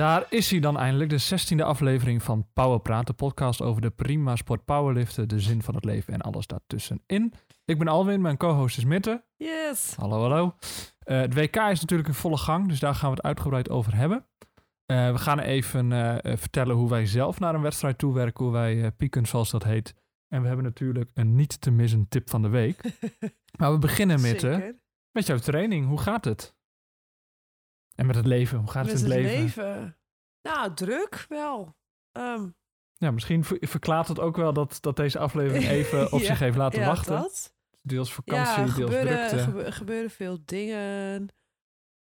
Daar is hij dan eindelijk, de zestiende aflevering van Powerpraat, de podcast over de prima sport powerliften, de zin van het leven en alles daartussenin. Ik ben Alwin, mijn co-host is Mitte. Yes. Hallo, hallo. Uh, het WK is natuurlijk in volle gang, dus daar gaan we het uitgebreid over hebben. Uh, we gaan even uh, vertellen hoe wij zelf naar een wedstrijd toewerken, hoe wij pieken zoals dat heet. En we hebben natuurlijk een niet te missen tip van de week. maar we beginnen met, met jouw training. Hoe gaat het? En met het leven, hoe gaat het in het, het leven? leven? Nou, druk wel. Um. Ja, misschien verklaart het ook wel dat, dat deze aflevering even op ja, zich heeft laten ja, wachten. Dat. Deels vakantie, ja, deels gebeuren, drukte. Gebe gebeuren veel dingen.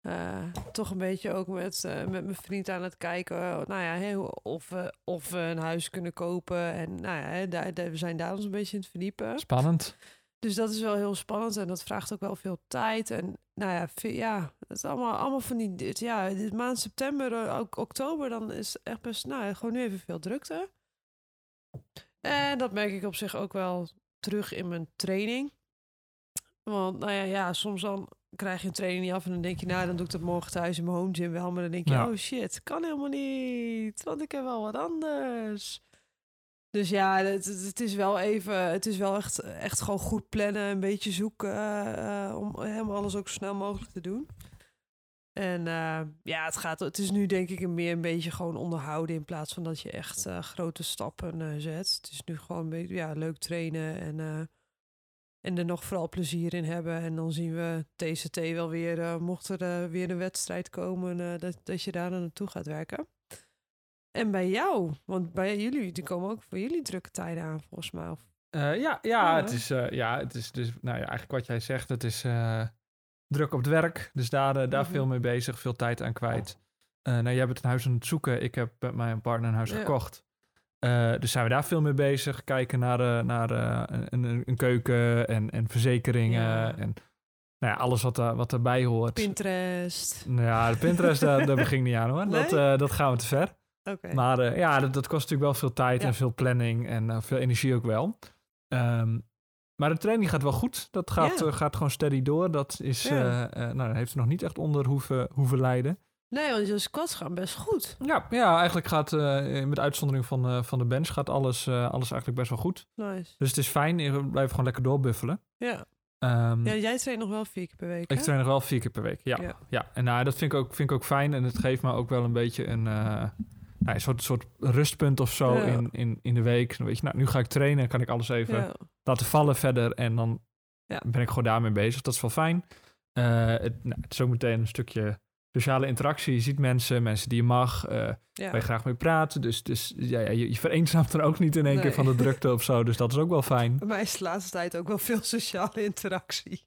Uh, toch een beetje ook met, uh, met mijn vriend aan het kijken. Nou ja, hey, of, we, of we een huis kunnen kopen. En nou ja, daar, daar, we zijn daar ons een beetje in het verdiepen. Spannend. Dus dat is wel heel spannend en dat vraagt ook wel veel tijd. En nou ja, ja het is allemaal, allemaal van die. Dit, ja, dit maand september, ook oktober, dan is echt best. Nou, gewoon nu even veel drukte. En dat merk ik op zich ook wel terug in mijn training. Want nou ja, ja, soms dan krijg je een training niet af en dan denk je, nou, dan doe ik dat morgen thuis in mijn home gym wel. Maar dan denk je, ja. oh shit, kan helemaal niet, want ik heb wel wat anders. Dus ja, het, het, is wel even, het is wel echt, echt gewoon goed plannen, een beetje zoeken uh, om helemaal alles ook zo snel mogelijk te doen. En uh, ja, het, gaat, het is nu denk ik meer een beetje gewoon onderhouden in plaats van dat je echt uh, grote stappen zet. Het is nu gewoon een beetje ja, leuk trainen en, en er nog vooral plezier in hebben. En dan zien we TCT wel weer, mocht er weer een wedstrijd komen, dat, dat je daar naartoe gaat werken. En bij jou, want bij jullie, die komen ook voor jullie drukke tijden aan, volgens mij. Of... Uh, ja, ja, Het is, uh, ja, het is dus, nou ja, eigenlijk wat jij zegt, het is uh, druk op het werk. Dus daar, daar mm -hmm. veel mee bezig, veel tijd aan kwijt. nou, jij bent een huis aan het zoeken. Ik heb met mijn partner een huis ja. gekocht. dus zijn we daar veel mee bezig. Kijken naar, naar een, een, keuken en, en verzekeringen ja. en nou ja, alles wat, er, wat erbij hoort. Pinterest. Nou ja, de Pinterest, daar, daar begin ik niet aan hoor. Nee? Dat, dat gaan we te ver. Okay. Maar uh, ja, dat, dat, kost natuurlijk wel veel tijd ja. en veel planning en uh, veel energie ook wel. Um, maar de training gaat wel goed. Dat gaat, uh, gaat gewoon steady door. Dat is, nou, heeft er nog niet echt onder hoeven, hoeven lijden. Nee, want je squats gaan best goed. Ja, ja eigenlijk gaat met uitzondering van, van de bench gaat alles, alles eigenlijk best wel goed. Nice. Dus het is fijn. We blijven gewoon lekker doorbuffelen. Ja. Um, ja, jij traint nog wel vier keer per week. Ik hè? train nog wel vier keer per week. Ja, ja. ja. en nou, dat vind ik, ook, vind ik ook fijn. En het geeft me ook wel een beetje een, uh, nou, een soort, soort rustpunt of zo ja. in, in, in de week. Dan weet je, nou, nu ga ik trainen. Kan ik alles even ja. laten vallen verder. En dan ben ik gewoon daarmee bezig. Dat is wel fijn. Uh, het, nou, het is ook meteen een stukje sociale interactie. Je ziet mensen, mensen die je mag, uh, waar je graag mee praten. Dus, dus ja, je, je vereenzamt er ook niet in één nee. keer van de drukte of zo. Dus dat is ook wel fijn. Bij mij is de laatste tijd ook wel veel sociale interactie.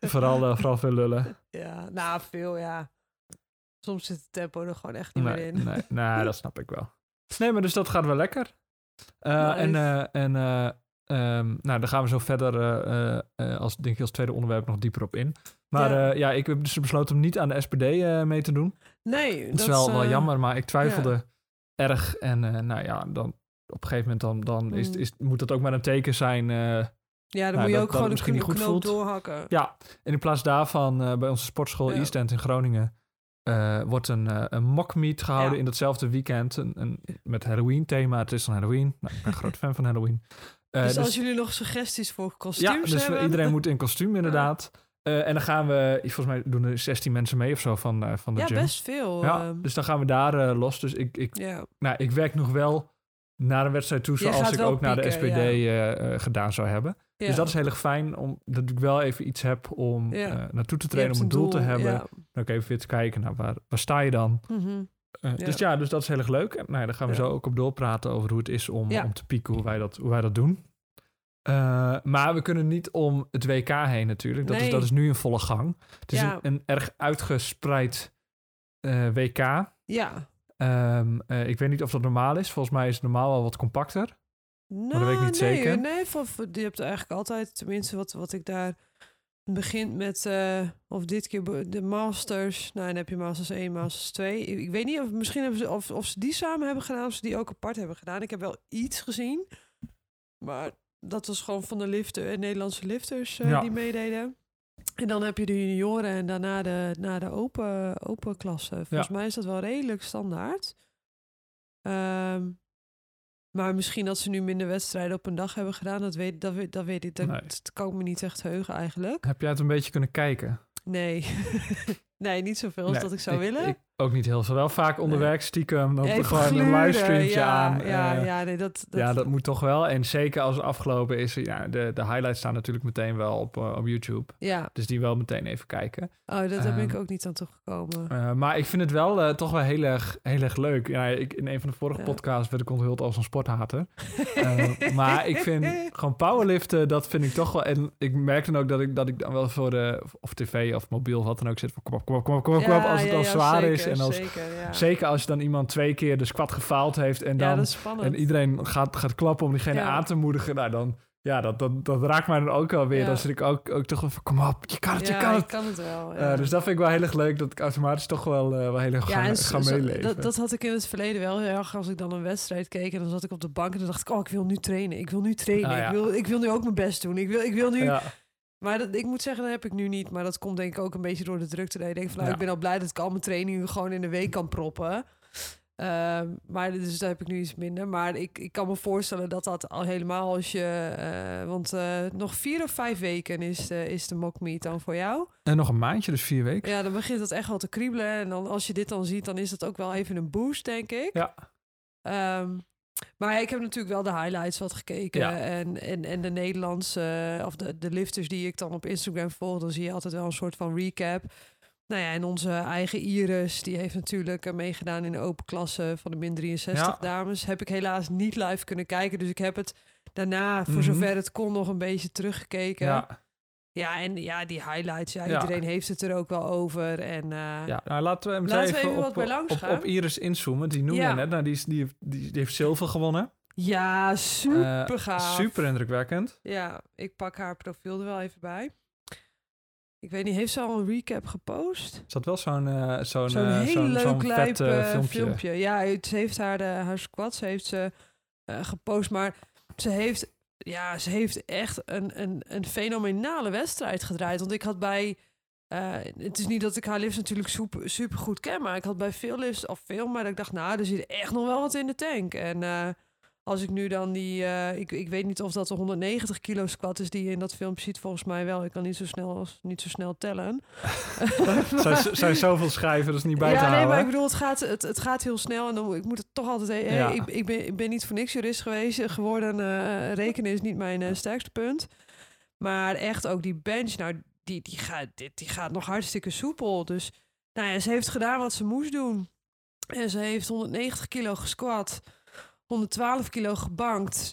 vooral, uh, vooral veel lullen. Ja, nou, veel ja. Soms zit het tempo er gewoon echt niet nee, meer in. Nee, nee, dat snap ik wel. Nee, maar dus dat gaat wel lekker. Uh, nice. En, uh, en um, nou, daar gaan we zo verder, als, denk ik, als tweede onderwerp nog dieper op in. Maar ja, ja ik heb dus besloten om niet aan de SPD mee te doen. Nee, dat is wel, wel jammer, maar ik twijfelde ja. erg. En nou ja, dan op een gegeven moment dan, dan is, is, moet dat ook maar een teken zijn... Ja, dan nou, moet je dat, ook gewoon een knoop voelt. doorhakken. Ja, en in plaats daarvan uh, bij onze sportschool ja. East End in Groningen uh, wordt een, uh, een mock meet gehouden ja. in datzelfde weekend. Een, een, met Halloween thema. Het is dan Halloween. Nou, ik ben een groot fan van Halloween. Dus, dus, als jullie nog suggesties voor kostuums ja, dus hebben. iedereen moet in kostuum inderdaad. en dan gaan we, volgens mij doen er 16 mensen mee of zo van, van de ja, gym. Ja, best veel. Ja, ehm. dus dan gaan we daar ik, ik, ik, ja. nou, ik werk nog wel naar een wedstrijd toe zoals ik ook pieken, naar de SPD gedaan zou hebben. Ja. Dus dat is heel erg fijn, omdat ik wel even iets heb om Ja. uh, naartoe te trainen, om een doel, doel, te hebben. ja. Dan ook even weer te kijken, nou, waar, waar sta je dan? Uh, Ja. Dus ja, dus dat is heel erg leuk. En nou, daar gaan we zo ook op doorpraten over hoe het is om, om te pieken, hoe wij dat, hoe wij dat doen. Uh, maar we kunnen niet om het WK heen natuurlijk. Dat, is, dat is nu in volle gang. Het is een, een erg uitgespreid eh, WK. Ja. Ehm, eh, ik weet niet of dat normaal is. Volgens mij is het normaal wel wat compacter. Nou, dat weet ik niet nee, zeker. Nee, voor, je hebt eigenlijk altijd, tenminste wat, wat ik daar begint met, eh, of dit keer de Masters. Nou, dan heb je Masters 1, Masters 2. Ik, ik weet niet of misschien hebben ze, of, of ze die samen hebben gedaan, of ze die ook apart hebben gedaan. Ik heb wel iets gezien, maar dat was gewoon van de lifter, eh, Nederlandse lifters eh, Ja. die meededen. En dan heb je de junioren en daarna de, na de open, open klasse. Volgens mij is dat wel redelijk standaard. Ehm, maar misschien dat ze nu minder wedstrijden op een dag hebben gedaan, dat weet, dat weet, dat weet ik. Dat, dat kan ik me niet echt heugen eigenlijk. Heb jij het een beetje kunnen kijken? Nee. nee, niet zoveel als dat ik zou willen. Ook niet heel veel. Wel vaak onderweg stiekem op gewoon een livestreamtje aan. Ja, uh, ja, nee, dat, dat, ja, dat moet toch wel. En zeker als het afgelopen is. Ja, de, de highlights staan natuurlijk meteen wel op, uh, op YouTube. Ja. Dus die wel meteen even kijken. Oh, dat um, ben ik ook niet aan toegekomen. Uh, maar ik vind het wel toch wel heel erg, heel erg leuk. Ja, ik, in een van de vorige podcasts werd ik onthuld als een sporthater. maar ik vind gewoon powerliften, dat vind ik toch wel... En ik merk dan ook dat ik, dat ik dan wel voor de... Of tv of mobiel wat dan ook zit. Op, kom op, kom op, als het al zwaar is en als, zeker, ja. zeker als je dan iemand twee keer de squat gefaald heeft en dan en iedereen gaat, gaat klappen om diegene aan te moedigen, nou dan ja, dat, dat, dat raakt mij dan ook alweer. Dan zit ik ook, ook toch van, kom op, je kan het, je kan het. kan het wel. Uh, dus dat vind ik wel heel erg leuk, dat ik automatisch toch wel, uh, wel heel erg ga, ga meeleven. Dat, dat had ik in het verleden wel heel erg, als ik dan een wedstrijd keek en dan zat ik op de bank en dan dacht ik, oh, ik wil nu trainen, ik wil nu trainen, ah, ik, wil, ik wil nu ook mijn best doen, ik wil, ik wil nu... Maar dat, ik moet zeggen, dat heb ik nu niet. Maar dat komt denk ik ook een beetje door de drukte. Dat ik denk van, nou, ik ben al blij dat ik al mijn trainingen gewoon in de week kan proppen. Uh, maar dus daar heb ik nu iets minder. Maar ik, ik kan me voorstellen dat dat al helemaal als je... Uh, want uh, nog vier of vijf weken is de, is de mock meet dan voor jou. En nog een maandje, dus vier weken. Ja, dan begint het echt wel te kriebelen. En dan, als je dit dan ziet, dan is dat ook wel even een boost, denk ik. Ja. Um, maar ik heb natuurlijk wel de highlights wat gekeken. En, en, en de Nederlandse, of de, de lifters die ik dan op Instagram volg, dan zie je altijd wel een soort van recap. Nou ja, en onze eigen Iris, die heeft natuurlijk meegedaan in de open klasse van de min 63 dames. Heb ik helaas niet live kunnen kijken. Dus ik heb het daarna, voor mhm. zover het kon, nog een beetje teruggekeken. Ja. Ja, en ja, die highlights, ja, iedereen heeft het er ook wel over. En, uh, ja, nou, laten we hem laten even, even, op, op, op, Iris inzoomen. Die noemde ja. net, nou, die, die, die, die heeft zilver gewonnen. Ja, super uh, gaaf. Super indrukwekkend. Ja, ik pak haar profiel er wel even bij. Ik weet niet, heeft ze al een recap gepost? Is dat wel zo'n uh, zo'n zo'n heel leuk zo'n vet, filmpje. filmpje? Ja, ze heeft haar, de, haar squats heeft ze gepost, maar ze heeft ja, ze heeft echt een, een, een fenomenale wedstrijd gedraaid. Want ik had bij. Uh, het is niet dat ik haar lifts natuurlijk super, goed ken, maar ik had bij veel lifts of veel, maar ik dacht, nou, er zit echt nog wel wat in de tank. En uh, als ik nu dan die, uh, ik, ik weet niet of dat de 190 kilo squat is die je in dat filmpje ziet, volgens mij wel. Ik kan niet zo snel, niet zo snel tellen. zijn, zijn zoveel schrijven, dat is niet bij ja, te nee, houden. maar ik bedoel, het gaat, het, het gaat heel snel en dan ik moet het toch altijd. ja. ik, ik, ben, ik ben niet voor niks jurist geweest geworden. Uh, rekenen is niet mijn uh, sterkste punt. Maar echt ook die bench, nou, die, die, gaat, die, die gaat nog hartstikke soepel. Dus nou ja, ze heeft gedaan wat ze moest doen. En ze heeft 190 kilo gesquat. 112 kilo gebankt.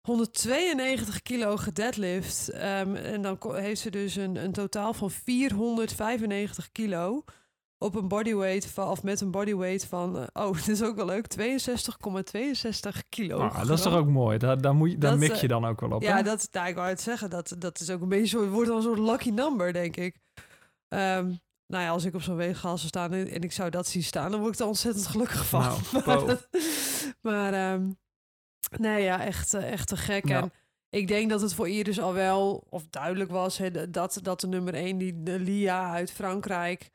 192 kilo gedeadlift. Um, en dan heeft ze dus een, een totaal van 495 kilo. Op een bodyweight van, of met een bodyweight van, uh, oh, dat is ook wel leuk, 62,62 kilo. Ah, dat is toch ook mooi? Daar, daar, moet je, daar mik je dan ook wel op. Ja, hè? dat, nou, ik wou het zeggen, dat, dat is ook een beetje zo, wordt dan een soort lucky number, denk ik. Um, nou ja, als ik op zo'n weegschaal zou staan en, ik zou dat zien staan, dan word ik er ontzettend gelukkig van. Nou, maar um, nee, ja, echt, eh, echt te gek. En ik denk dat het voor Iris al wel, of duidelijk was, dat, dat de nummer 1, die de Lia uit Frankrijk,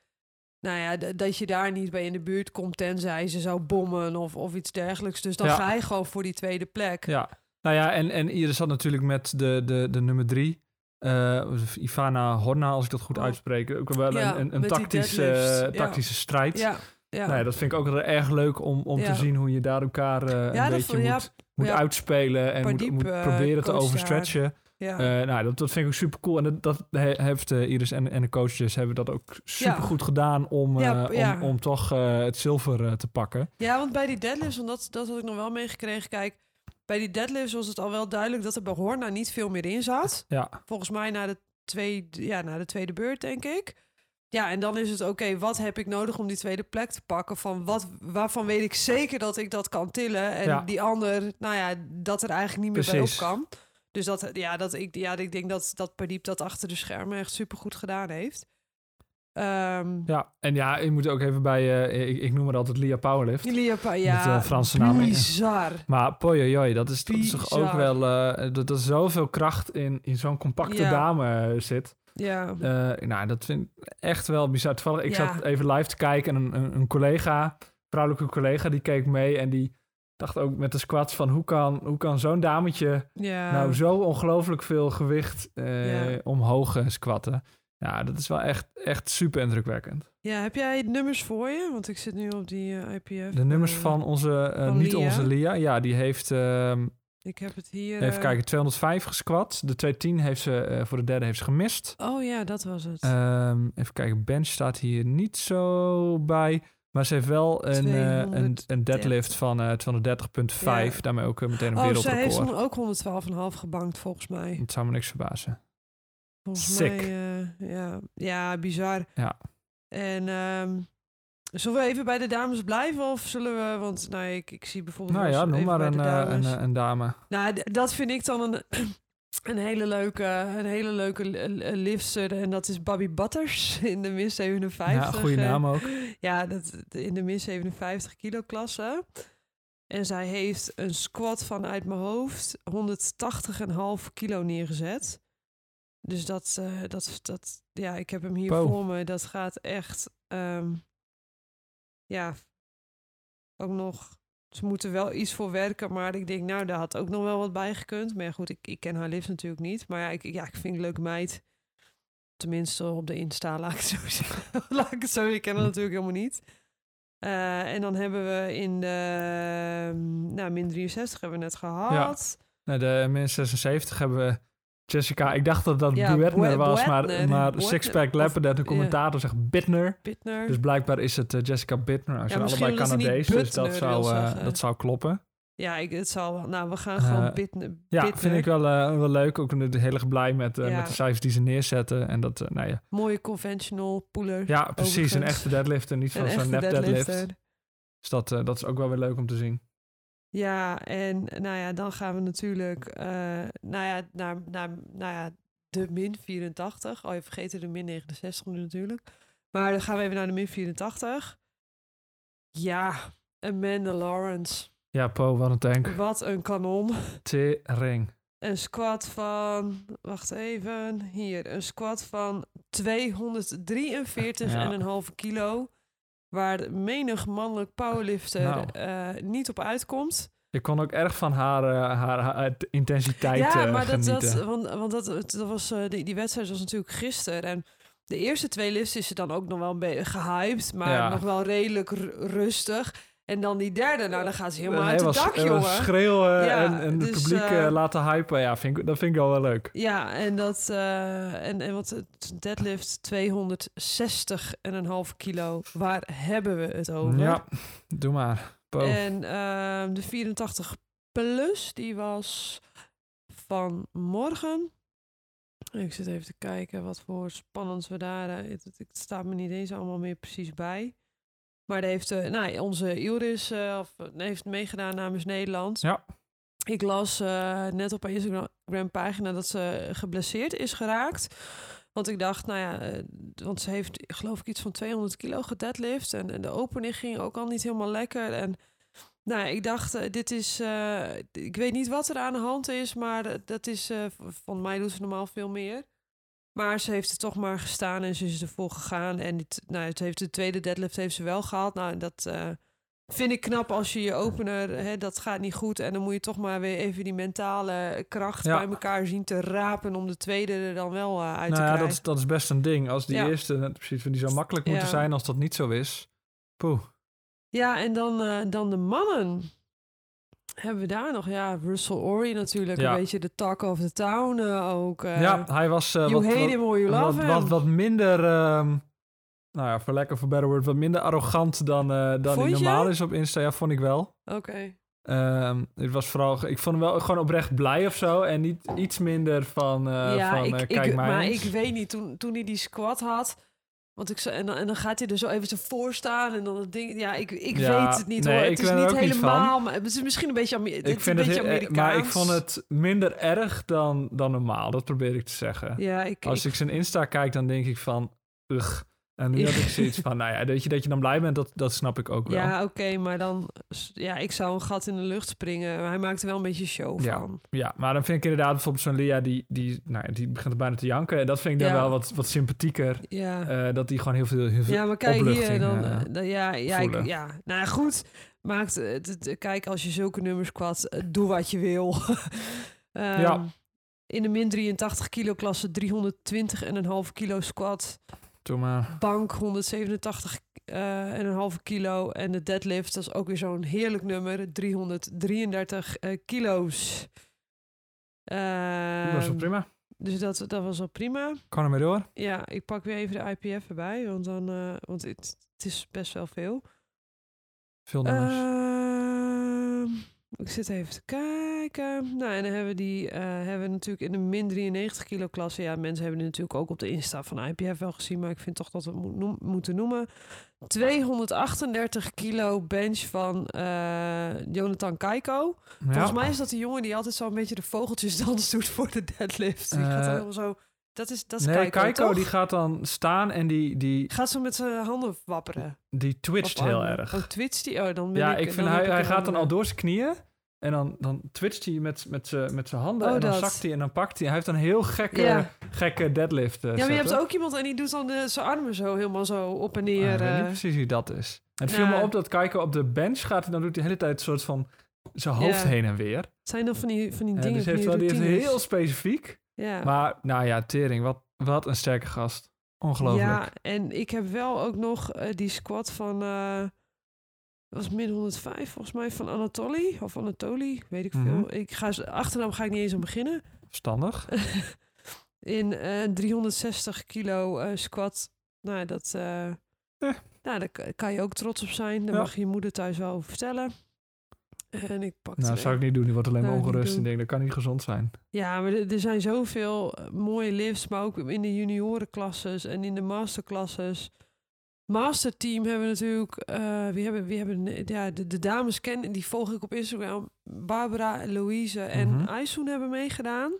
nou ja, dat je daar niet bij in de buurt komt, tenzij ze zou bommen of, of iets dergelijks. Dus dan ga je gewoon voor die tweede plek. Ja, nou ja, en, en Iris had natuurlijk met de, de, de nummer 3 uh, Ivana Horna, als ik dat goed oh. uitspreek. Ook wel een, een, een tactische, tactische strijd. Ja. Ja. Dat vind ik ook erg leuk om, om te zien hoe je daar elkaar uh, een beetje moet, moet uitspelen en moet, moet, eh, proberen te overstretchen. Ja. Uh, nou, dat, dat vind ik ook super cool. En dat, dat heeft Iris en, en de coaches hebben dat ook super goed gedaan om, om, om toch het zilver te pakken. Ja, want bij die deadlifts, want dat, dat had ik nog wel meegekregen. Kijk, bij die deadlifts was het al wel duidelijk dat er bij Horna niet veel meer in zat. Ja. Volgens mij na de, tweede, ja, na de tweede beurt, denk ik. Ja, en dan is het oké, wat heb ik nodig om die tweede plek te pakken? Van wat, waarvan weet ik zeker dat ik dat kan tillen? En die ander, nou ja, dat er eigenlijk niet meer bij op kan. Dus dat, ja, dat ik, ja, ik denk dat, dat Padiep dat achter de schermen echt super goed gedaan heeft. Um, ja, en ja, je moet ook even bij, uh, ik, ik, noem het altijd Lia Powerlift. Lia Powerlift, ja. Met uh, Franse naam. Bizar. Maar poi, dat is, dat is toch ook wel, uh, dat er zoveel kracht in, in zo'n compacte ja. dame zit. Ja. Uh, nou, dat vind ik echt wel bizar. Toevallig, ik zat even live te kijken en een, een, een collega, vrouwelijke collega, die keek mee en die dacht ook met de squats van hoe kan, hoe kan zo'n dametje ja. nou zo ongelooflijk veel gewicht uh, ja. omhoog squatten. Ja, dat is wel echt, echt super indrukwekkend. Ja, heb jij nummers voor je? Want ik zit nu op die uh, IPF. De nummers van onze, uh, niet Lia. onze Lia. Ja, die heeft... Uh, ik heb het hier... Even kijken, 205 gesquat. De 210 heeft ze voor de derde heeft ze gemist. Oh ja, dat was het. Um, even kijken, bench staat hier niet zo bij. Maar ze heeft wel een, een, een deadlift van 230,5. Ja. Daarmee ook meteen een oh, wereldrecord. ze heeft ook 112,5 gebankt volgens mij. Het zou me niks verbazen. Volgens Sick. mij, ja, ja, bizar. Ja. En um, zullen we even bij de dames blijven of zullen we, want nou, ik, ik zie bijvoorbeeld. Nou ja, noem maar een, een, een, dame. Nou, dat vind ik dan een, een hele leuke, een hele leuke liftster en dat is Bobby Butters in de min 57. Ja, goede naam ook. Ja, dat, in de min 57 kilo klasse. En zij heeft een squat vanuit mijn hoofd 180,5 kilo neergezet. Dus dat, uh, dat, dat, ja, ik heb hem hier voor me. Dat gaat echt, um, ja, ook nog. Ze moeten wel iets voor werken, maar ik denk, nou, daar had ook nog wel wat bij gekund. Maar ja, goed, ik, ik ken haar lift natuurlijk niet. Maar ja, ik, ja, ik vind een leuke meid. Tenminste, op de Insta, laat ik het zo zeggen. laat ik het zo Ik ken haar natuurlijk helemaal niet. Uh, en dan hebben we in de, nou, min 63 hebben we net gehad. Ja. Nou, de min 76 hebben we Jessica, ik dacht dat dat ja, Buetner was, maar, maar Sixpack Leopard, de commentator, ja. zegt Bittner. Bittner. Dus blijkbaar is het uh, Jessica Bittner. Als ja, je allebei Canadees, dus dat zou, uh, dat zou kloppen. Ja, ik, het zal Nou, we gaan gewoon uh, Bittner. Ja, Bittner. vind ik wel, wel leuk. Ook heel erg blij met, met de cijfers die ze neerzetten. En dat, nou ja. Mooie conventional poeler. Ja, precies. Overigens. Een echte deadlift en niet van zo'n nep deadlift. Dus dat, dat is ook wel weer leuk om te zien. Ja, en nou ja, dan gaan we natuurlijk uh, nou ja, naar, naar nou ja, de min 84. Oh, je vergeten de min 69 nu natuurlijk. Maar dan gaan we even naar de min 84. Ja, Amanda Lawrence. Ja, Po, wat een tank. Wat een kanon. Tering. Een squat van, wacht even, hier, een squat van 243,5 ja. kilo waar menig mannelijk powerlifter nou. uh, niet op uitkomt. Ik kon ook erg van haar, uh, haar, haar, intensiteit Ja, maar uh, dat, dat, want, want dat, dat was, die, die wedstrijd was natuurlijk gisteren. En de eerste twee lifts is ze dan ook nog wel een beetje gehyped, maar ja. nog wel redelijk rustig. En dan die derde, nou dan gaat ze helemaal uit het dak, jongen. schreeuwen ja, en, en dus, het publiek uh, laten hypen. Ja, vind ik, dat vind ik wel wel leuk. Ja, en dat... Uh, en, en wat deadlift 260 en een half kilo. Waar hebben we het over? Ja, doe maar. Po. En uh, de 84 plus, die was van morgen. Ik zit even te kijken wat voor spannends we daar... Het, het staat me niet eens allemaal meer precies bij. Maar daar heeft uh, nou, onze Iris uh, of, heeft meegedaan namens Nederland. Ja. Ik las net op haar Instagram-pagina dat ze geblesseerd is geraakt. Want ik dacht, nou ja, want ze heeft geloof ik iets van 200 kilo gedeadlift. En, en de opening ging ook al niet helemaal lekker. En nou, ik dacht, dit is, ik weet niet wat er aan de hand is, maar dat is, van mij doet ze normaal veel meer. Maar ze heeft er toch maar gestaan en ze is ervoor gegaan. En het, nou, het heeft de tweede deadlift heeft ze wel gehad. Nou, dat uh, vind ik knap als je je opener, hè, dat gaat niet goed. En dan moet je toch maar weer even die mentale kracht ja. bij elkaar zien te rapen om de tweede er dan wel uh, uit nou te ja, krijgen. Dat, dat is best een ding. Als die Ja. eerste, precies, die zou makkelijk moeten Ja. zijn als dat niet zo is. Poeh. Ja, en dan, eh, dan de mannen. Hebben we daar nog? Ja, Russell Ory natuurlijk. Ja. Een beetje de talk of the town eh, ook. eh, ja, hij was you wat, him wat, wat, wat minder, ehm, nou ja, voor lekker voor better word, wat minder arrogant dan, dan hij normaal is op Insta. Ja, vond ik wel. Oké. Ehm, het was vooral, ik vond hem wel gewoon oprecht blij of zo. En niet iets minder van, eh, ja, van ik, eh, ik, kijk maar eens. ik weet niet, toen, toen hij die squat had... Want ik, zo- en, dan, en dan gaat hij er zo even voor staan en dan het ding... Ja, ik, ik Ja, weet het niet nee, hoor. ik Het is niet helemaal... maar het is misschien een beetje, Ame- het ik vind een het, beetje eh, Amerikaans. maar ik vond het minder erg dan, dan normaal. Dat probeer ik te zeggen. Ja, ik, Als ik, ik zijn Insta kijk, dan denk ik van... Ugh, En nu had ik zoiets van, nou ja, dat je, dat je dan blij bent, dat, dat snap ik ook wel. Ja, oké, maar dan... Ja, ik zou een gat in de lucht springen. Hij maakt er wel een beetje show ja, van. Ja, maar dan vind ik inderdaad bijvoorbeeld zo'n Lia, die, die, nou ja, die begint bijna te janken. En dat vind ik dan wel wat, wat sympathieker. Ja. Uh, dat die gewoon heel veel, heel veel Ja, maar kijk hier, dan... Uh, ja, ja, ik, ja, nou goed. Maakt, het, kijk, als je zulke nummers kwad, doe wat je wil. um, ja. In de min 83 kilo klasse 320,5 kilo squat. Doe maar. Bank 187 uh, en een halve kilo. En de deadlift, dat is ook weer zo'n heerlijk nummer. 333 uh, kilo's. Uh, dat was wel prima. Dus dat, dat was wel prima. Kan er mee door? Ja, ik pak weer even de IPF erbij. Want, dan, uh, want het, het, is best wel veel. Veel nummers. Ik zit even te kijken. Nou, en dan hebben we die uh, hebben we natuurlijk in de min 93 kilo klasse. Ja, mensen hebben die natuurlijk ook op de Insta van IPF wel gezien. Maar ik vind toch dat we het mo moeten noemen. 238 kilo bench van uh, Jonathan Kaiko. Ja. Volgens mij is dat de jongen die altijd zo'n beetje de vogeltjesdans doet voor de deadlift. Die uh, gaat helemaal zo... Dat is, dat is nee, Kaiko, die gaat dan staan en die... die gaat zo met zijn handen wapperen. Die twitcht heel erg. Oh, twitcht die? Oh, dan ben ja, ik, ik vind hij, hij gaat dan al door zijn knieën. En dan, dan twitcht hij met, met zijn handen. Oh, en dan dat. zakt hij en dan pakt hij. Hij heeft een heel gekke, ja. gekke deadlift. Uh, ja, maar je hebt ook iemand en die doet dan zijn armen zo helemaal zo op en neer. Ah, ik weet niet precies wie dat is. Het viel me op dat Kaiko op de bench gaat. En dan doet hij de hele tijd een soort van zijn hoofd heen en weer. zijn dan van die, van die dingen. Dus heeft wel, die is heel specifiek. Ja. Maar nou ja, Tering, wat, wat een sterke gast. Ongelooflijk. Ja, en ik heb wel ook nog uh, die squat van... Uh, was min 105 volgens mij van Anatoly. Of Anatoly, weet ik veel. Mm -hmm. Ik ga, achternaam ga ik niet eens aan beginnen. Verstandig. In uh, 360 kilo squat. Nou, dat... Eh. Nou, daar kan je ook trots op zijn. Daar ja. mag je moeder thuis wel over vertellen. En ik pak nou, zou ik niet doen. Die wordt alleen maar nou, ongerust en denk dat kan niet gezond zijn. Ja, maar er, er zijn zoveel mooie lifts, maar ook in de juniorenklasses en in de masterklasses. Masterteam hebben we natuurlijk, uh, wie hebben, wie hebben ja, de, de dames kennen, die volg ik op Instagram. Barbara, Louise en mm -hmm. hebben meegedaan.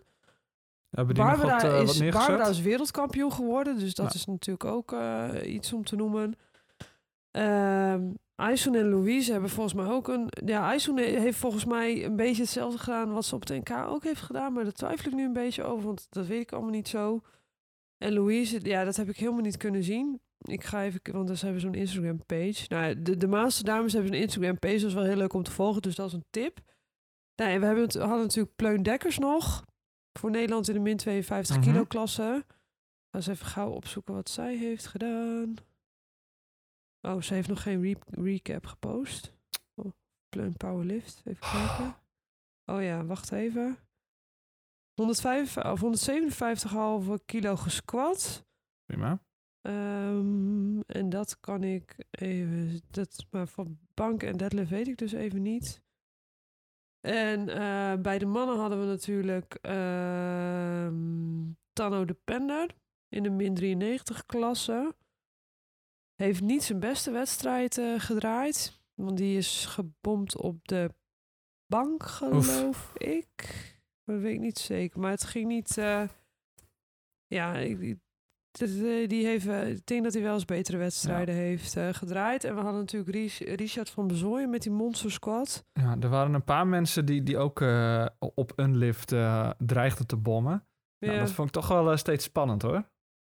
Hebben die Barbara, nog wat, uh, is, wat Barbara is wereldkampioen geworden, dus dat nou. is natuurlijk ook uh, iets om te noemen. Uh, Aysun en Louise hebben volgens mij ook een... Ja, Aysun heeft volgens mij een beetje hetzelfde gedaan wat ze op de NK ook heeft gedaan. Maar daar twijfel ik nu een beetje over, want dat weet ik allemaal niet zo. En Louise, ja, dat heb ik helemaal niet kunnen zien. Ik ga even, want ze hebben zo'n Instagram page. Nou, de, de Master Dames hebben een Instagram page. Dat is wel heel leuk om te volgen, dus dat is een tip. Nou, en we, hebben het, we hadden natuurlijk Pleun Dekkers nog. Voor Nederland in de min 52 mm -hmm. kilo klasse. Ga eens even gauw opzoeken wat zij heeft gedaan. Oh, ze heeft nog geen re recap gepost. Oh, Powerlift. Even kijken. Oh ja, wacht even. 105, of 157,5 kilo gesquat. Prima. Um, en dat kan ik even. Dat, maar van bank en deadlift weet ik dus even niet. En uh, bij de mannen hadden we natuurlijk uh, Tano de Pender in de min 93 klasse. Heeft niet zijn beste wedstrijd uh, gedraaid. Want die is gebomd op de bank, geloof Oef. ik. Dat weet ik niet zeker. Maar het ging niet. Uh, ja, ik, die heeft, ik denk dat hij wel eens betere wedstrijden ja. heeft uh, gedraaid. En we hadden natuurlijk Richard van Bezooien met die monster squad. Ja, er waren een paar mensen die, die ook uh, op een lift uh, dreigden te bommen. Ja. Nou, dat vond ik toch wel steeds spannend hoor.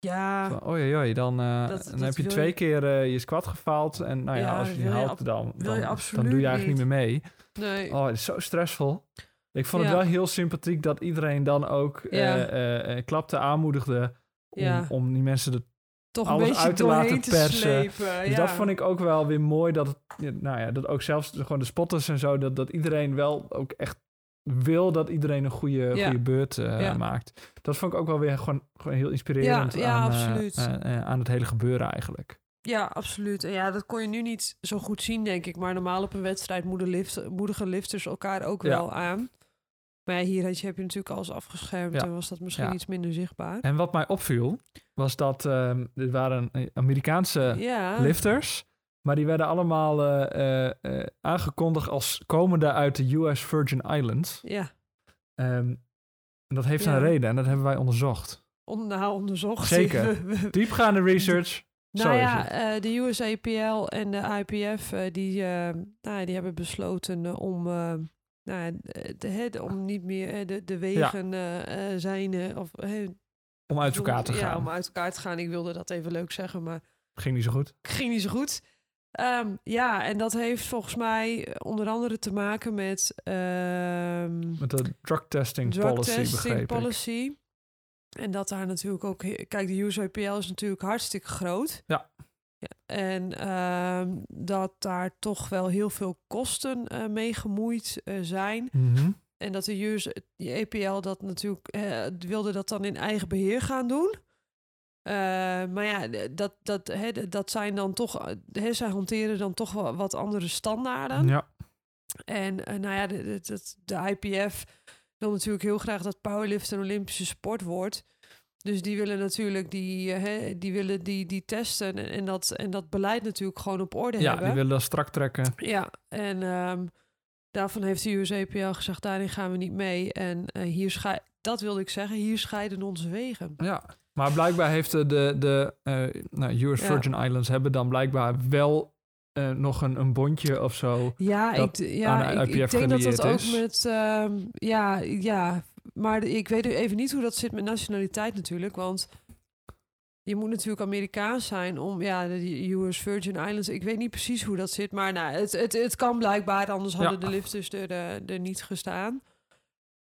Ja. Van, oei, oei, dan, dat, dan dat heb je twee je... keer je squat gefaald. En nou ja, ja als je die haalt, dan, dan, dan, doe je eigenlijk niet meer mee. Nee. Oh, het is zo stressvol. Ik vond het wel heel sympathiek dat iedereen dan ook klapte, aanmoedigde om, om die mensen er toch alles uit te laten persen. Slepen, dus dat vond ik ook wel weer mooi. Dat het, nou ja, dat ook zelfs gewoon de spotters en zo, dat, dat iedereen wel ook echt wil dat iedereen een goede, ja. goede beurt uh, ja. maakt. Dat vond ik ook wel weer gewoon, gewoon heel inspirerend ja, aan, absoluut. Uh, uh, aan het hele gebeuren eigenlijk. Ja, absoluut. En ja, dat kon je nu niet zo goed zien, denk ik. Maar normaal op een wedstrijd lift, moedigen lifters elkaar ook wel aan. Maar hier heb je natuurlijk alles afgeschermd en was dat misschien iets minder zichtbaar. En wat mij opviel, was dat um, er waren Amerikaanse ja. lifters, maar die werden allemaal uh, uh, uh, aangekondigd als komende uit de US Virgin Islands. Ja. Um, en dat heeft een reden en dat hebben wij onderzocht. On, nou, onderzocht. Zeker. Diepgaande research. Nou ja, uh, de USAPL en de IPF die, nou, die hebben besloten om, nou, de, om niet meer de, de wegen zijn of om uit elkaar te gaan. Ja, om uit elkaar te gaan. Ik wilde dat even leuk zeggen, maar ging niet zo goed. Ging niet zo goed. Um, ja, en dat heeft volgens mij onder andere te maken met... Um, met de drug testing drug policy, testing policy. En dat daar natuurlijk ook... Kijk, de USAPL is natuurlijk hartstikke groot. Ja. ja en um, dat daar toch wel heel veel kosten uh, mee gemoeid uh, zijn. Mm -hmm. En dat de US, die EPL dat natuurlijk uh, wilde dat dan in eigen beheer gaan doen. Uh, maar ja, dat, dat, hè, dat zijn dan toch, hè, zij hanteren dan toch wel wat andere standaarden. Ja. En uh, nou ja, de, de, de, IPF wil natuurlijk heel graag dat powerlift een Olympische sport wordt. Dus die willen natuurlijk die, hè, die, willen die, die testen en, en, dat, en dat beleid natuurlijk gewoon op orde ja, hebben. Ja, die willen dat strak trekken. Ja, en um, daarvan heeft de USAPL gezegd, daarin gaan we niet mee. En hier dat wilde ik zeggen, hier scheiden onze wegen. Ja, maar blijkbaar heeft de, de, de uh, nou, US Virgin Islands hebben dan blijkbaar wel uh, nog een, een bondje of zo. Ja, ik, ja ik, ik, denk dat dat ook met. Uh, ja, ja, maar ik weet even niet hoe dat zit met nationaliteit natuurlijk. Want je moet natuurlijk Amerikaans zijn om. Ja, de US Virgin Islands. Ik weet niet precies hoe dat zit. Maar nou, het, het, het kan blijkbaar, anders hadden ja. de lifters er, er niet gestaan.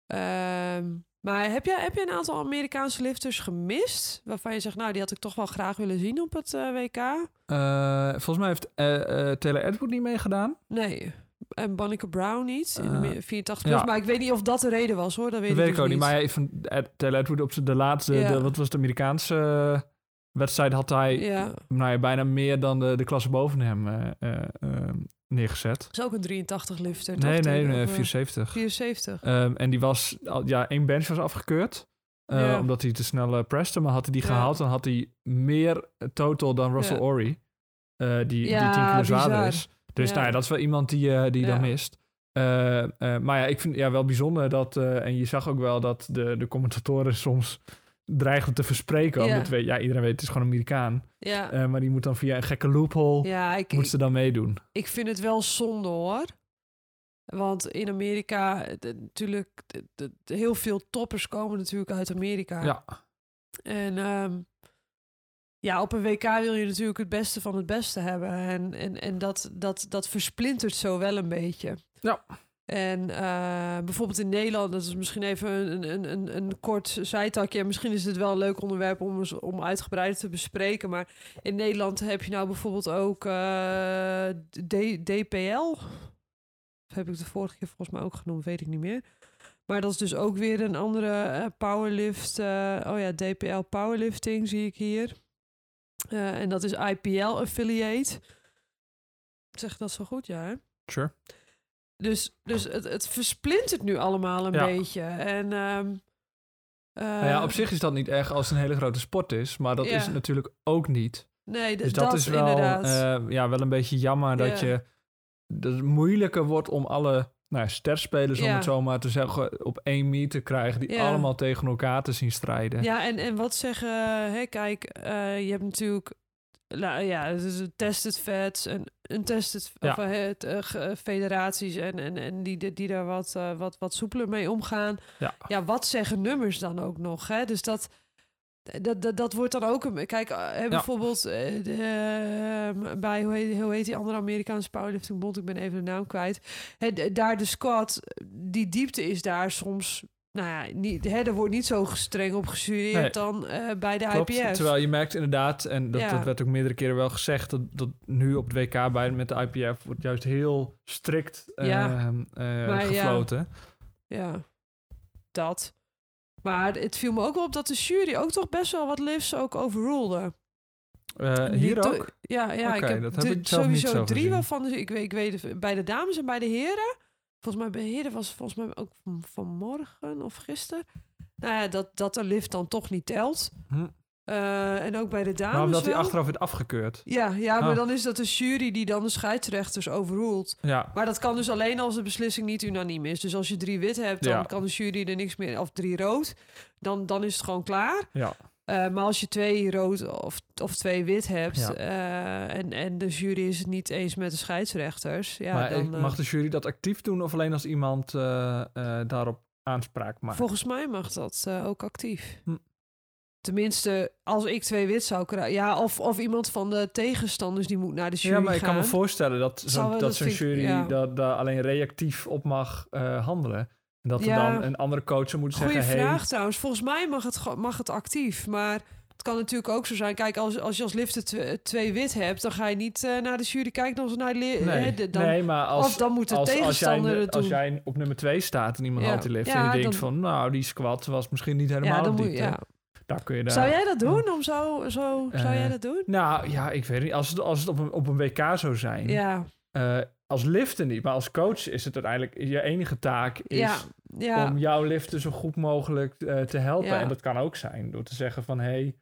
Um, maar heb je, heb je een aantal Amerikaanse lifters gemist? Waarvan je zegt, nou, die had ik toch wel graag willen zien op het uh, WK? Uh, volgens mij heeft uh, Taylor Edward niet meegedaan. Nee. En Bonneke Brown niet. In de 84 plus. Ja. Maar ik weet niet of dat de reden was hoor. Dat weet, dat ik, weet ik ook niet. Maar van Taylor Edward op de laatste, ja. de, wat was het Amerikaanse wedstrijd, had hij ja. nou bijna meer dan de, de klasse boven hem neergezet. Dat is ook een 83 lifter, Nee, nee, nee 74. 74. Um, en die was, ja, één bench was afgekeurd. Uh, ja. Omdat hij te snel uh, preste. Maar had hij die ja. gehaald, dan had hij meer total dan Russell ja. Ory. Uh, die, die 10 kilo zwaarder is. Dus nou ja, dat is wel iemand die, die dan mist. maar ja, ik vind ja, wel bijzonder dat... en je zag ook wel dat de, de commentatoren soms dreigen te verspreken. Ja. Omdat we, ja, iedereen weet, het is gewoon Amerikaan. Ja. Uh, maar die moet dan via een gekke loophole, ja, ik, moet ze dan meedoen. Ik vind het wel zonde hoor. Want in Amerika, natuurlijk, heel veel toppers komen natuurlijk uit Amerika. Ja. En um, ja, op een WK wil je natuurlijk het beste van het beste hebben. En, en, en dat, dat, dat versplintert zo wel een beetje. Ja. En uh, bijvoorbeeld in Nederland, dat is misschien even een, een, een, een kort zijtakje. En misschien is het wel een leuk onderwerp om, om uitgebreid te bespreken. Maar in Nederland heb je nou bijvoorbeeld ook uh, D, DPL. Heb ik de vorige keer volgens mij ook genoemd, weet ik niet meer. Maar dat is dus ook weer een andere uh, powerlift. oh ja, DPL powerlifting zie ik hier. en dat is IPL affiliate. Zeg dat zo goed, ja? Sure. Dus, dus het, het versplintert nu allemaal een ja. beetje. En, um, uh, nou ja, op zich is dat niet erg als het een hele grote sport is, maar dat ja. is het natuurlijk ook niet. Nee, dus dat, dat is wel, inderdaad. uh, ja, wel een beetje jammer dat je dat het moeilijker wordt om alle nou, sterspelers, om het zo maar te zeggen, op één meet te krijgen, die allemaal tegen elkaar te zien strijden. Ja, en, en wat zeggen, hè, kijk, uh, je hebt natuurlijk nou ja, dus tested fats en untested ja. of, het, uh, federaties en, en, en die, die, daar wat, uh, wat, wat soepeler mee omgaan. Ja. ja, wat zeggen nummers dan ook nog? Hè? Dus dat, dat, dat, dat wordt dan ook een. Kijk, ja. bijvoorbeeld de, bij hoe heet, hoe heet die andere Amerikaanse powerlifting bond? Ik ben even de naam kwijt. He, daar de squat, die diepte is daar soms nou ja, niet, hè, er wordt niet zo streng op gestudeerd nee. dan uh, bij de Klopt, IPF. Terwijl je merkt inderdaad, en dat, Ja. dat werd ook meerdere keren wel gezegd, dat, dat nu op het WK bij met de IPF wordt juist heel strikt uh, Ja. uh, Maar ja. gefloten. Ja, dat. Maar het viel me ook wel op dat de jury ook toch best wel wat lifts ook overrulde. Niet hier ook? Ja, ja ik heb, dat heb ik zelf niet sowieso zo drie gezien. waarvan. Dus ik, weet, ik weet bij de dames en bij de heren. Volgens mij heren was volgens mij ook van, vanmorgen of gisteren. Nou ja, dat, dat de lift dan toch niet telt. Hm. Uh, en ook bij de dames Maar omdat hij achteraf werd afgekeurd. Ja, ja maar Oh. dan is dat de jury die dan de scheidsrechters overroelt. Ja, Maar dat kan dus alleen als de beslissing niet unaniem is. Dus als je drie wit hebt, dan Ja. kan de jury er niks meer... Of drie rood, dan, dan is het gewoon klaar. ja. Uh, maar als je twee rood of, of twee wit hebt uh, en, en de jury is het niet eens met de scheidsrechters. Ja, maar dan, mag de jury dat actief doen of alleen als iemand daarop aanspraak maakt? Volgens mij mag dat ook actief. Hm. Tenminste, als ik twee wit zou krijgen. Ja, of, of iemand van de tegenstanders die moet naar de jury gaan. Ja, maar ik kan me voorstellen dat, zo, dat zo'n jury ja. dat, daar alleen reactief op mag uh, handelen. En dat er dan een andere coach moet zeggen... Goeie vraag trouwens. Volgens mij mag het, mag het actief, maar... Het kan natuurlijk ook zo zijn. Kijk, als, als je als lifter twee wit hebt, dan ga je niet uh, naar de jury kijken of naar de, dan, nee, maar als, of dan moet de als, tegenstander als jij, als jij op nummer twee staat en iemand ja. haalt die lift ja, en je denkt van, nou, die squat was misschien niet helemaal ja, diep. Ja, daar kun je daar... Zou jij dat doen? Om zo, zo zou jij dat doen? Nou ja, ik weet niet. Als het, als het op, een, op een WK zou zijn. Ja. Uh, als lifter niet, maar als coach is het uiteindelijk je enige taak is ja, ja. om jouw lifter zo goed mogelijk uh, te helpen. Ja. En dat kan ook zijn door te zeggen van hé, hey,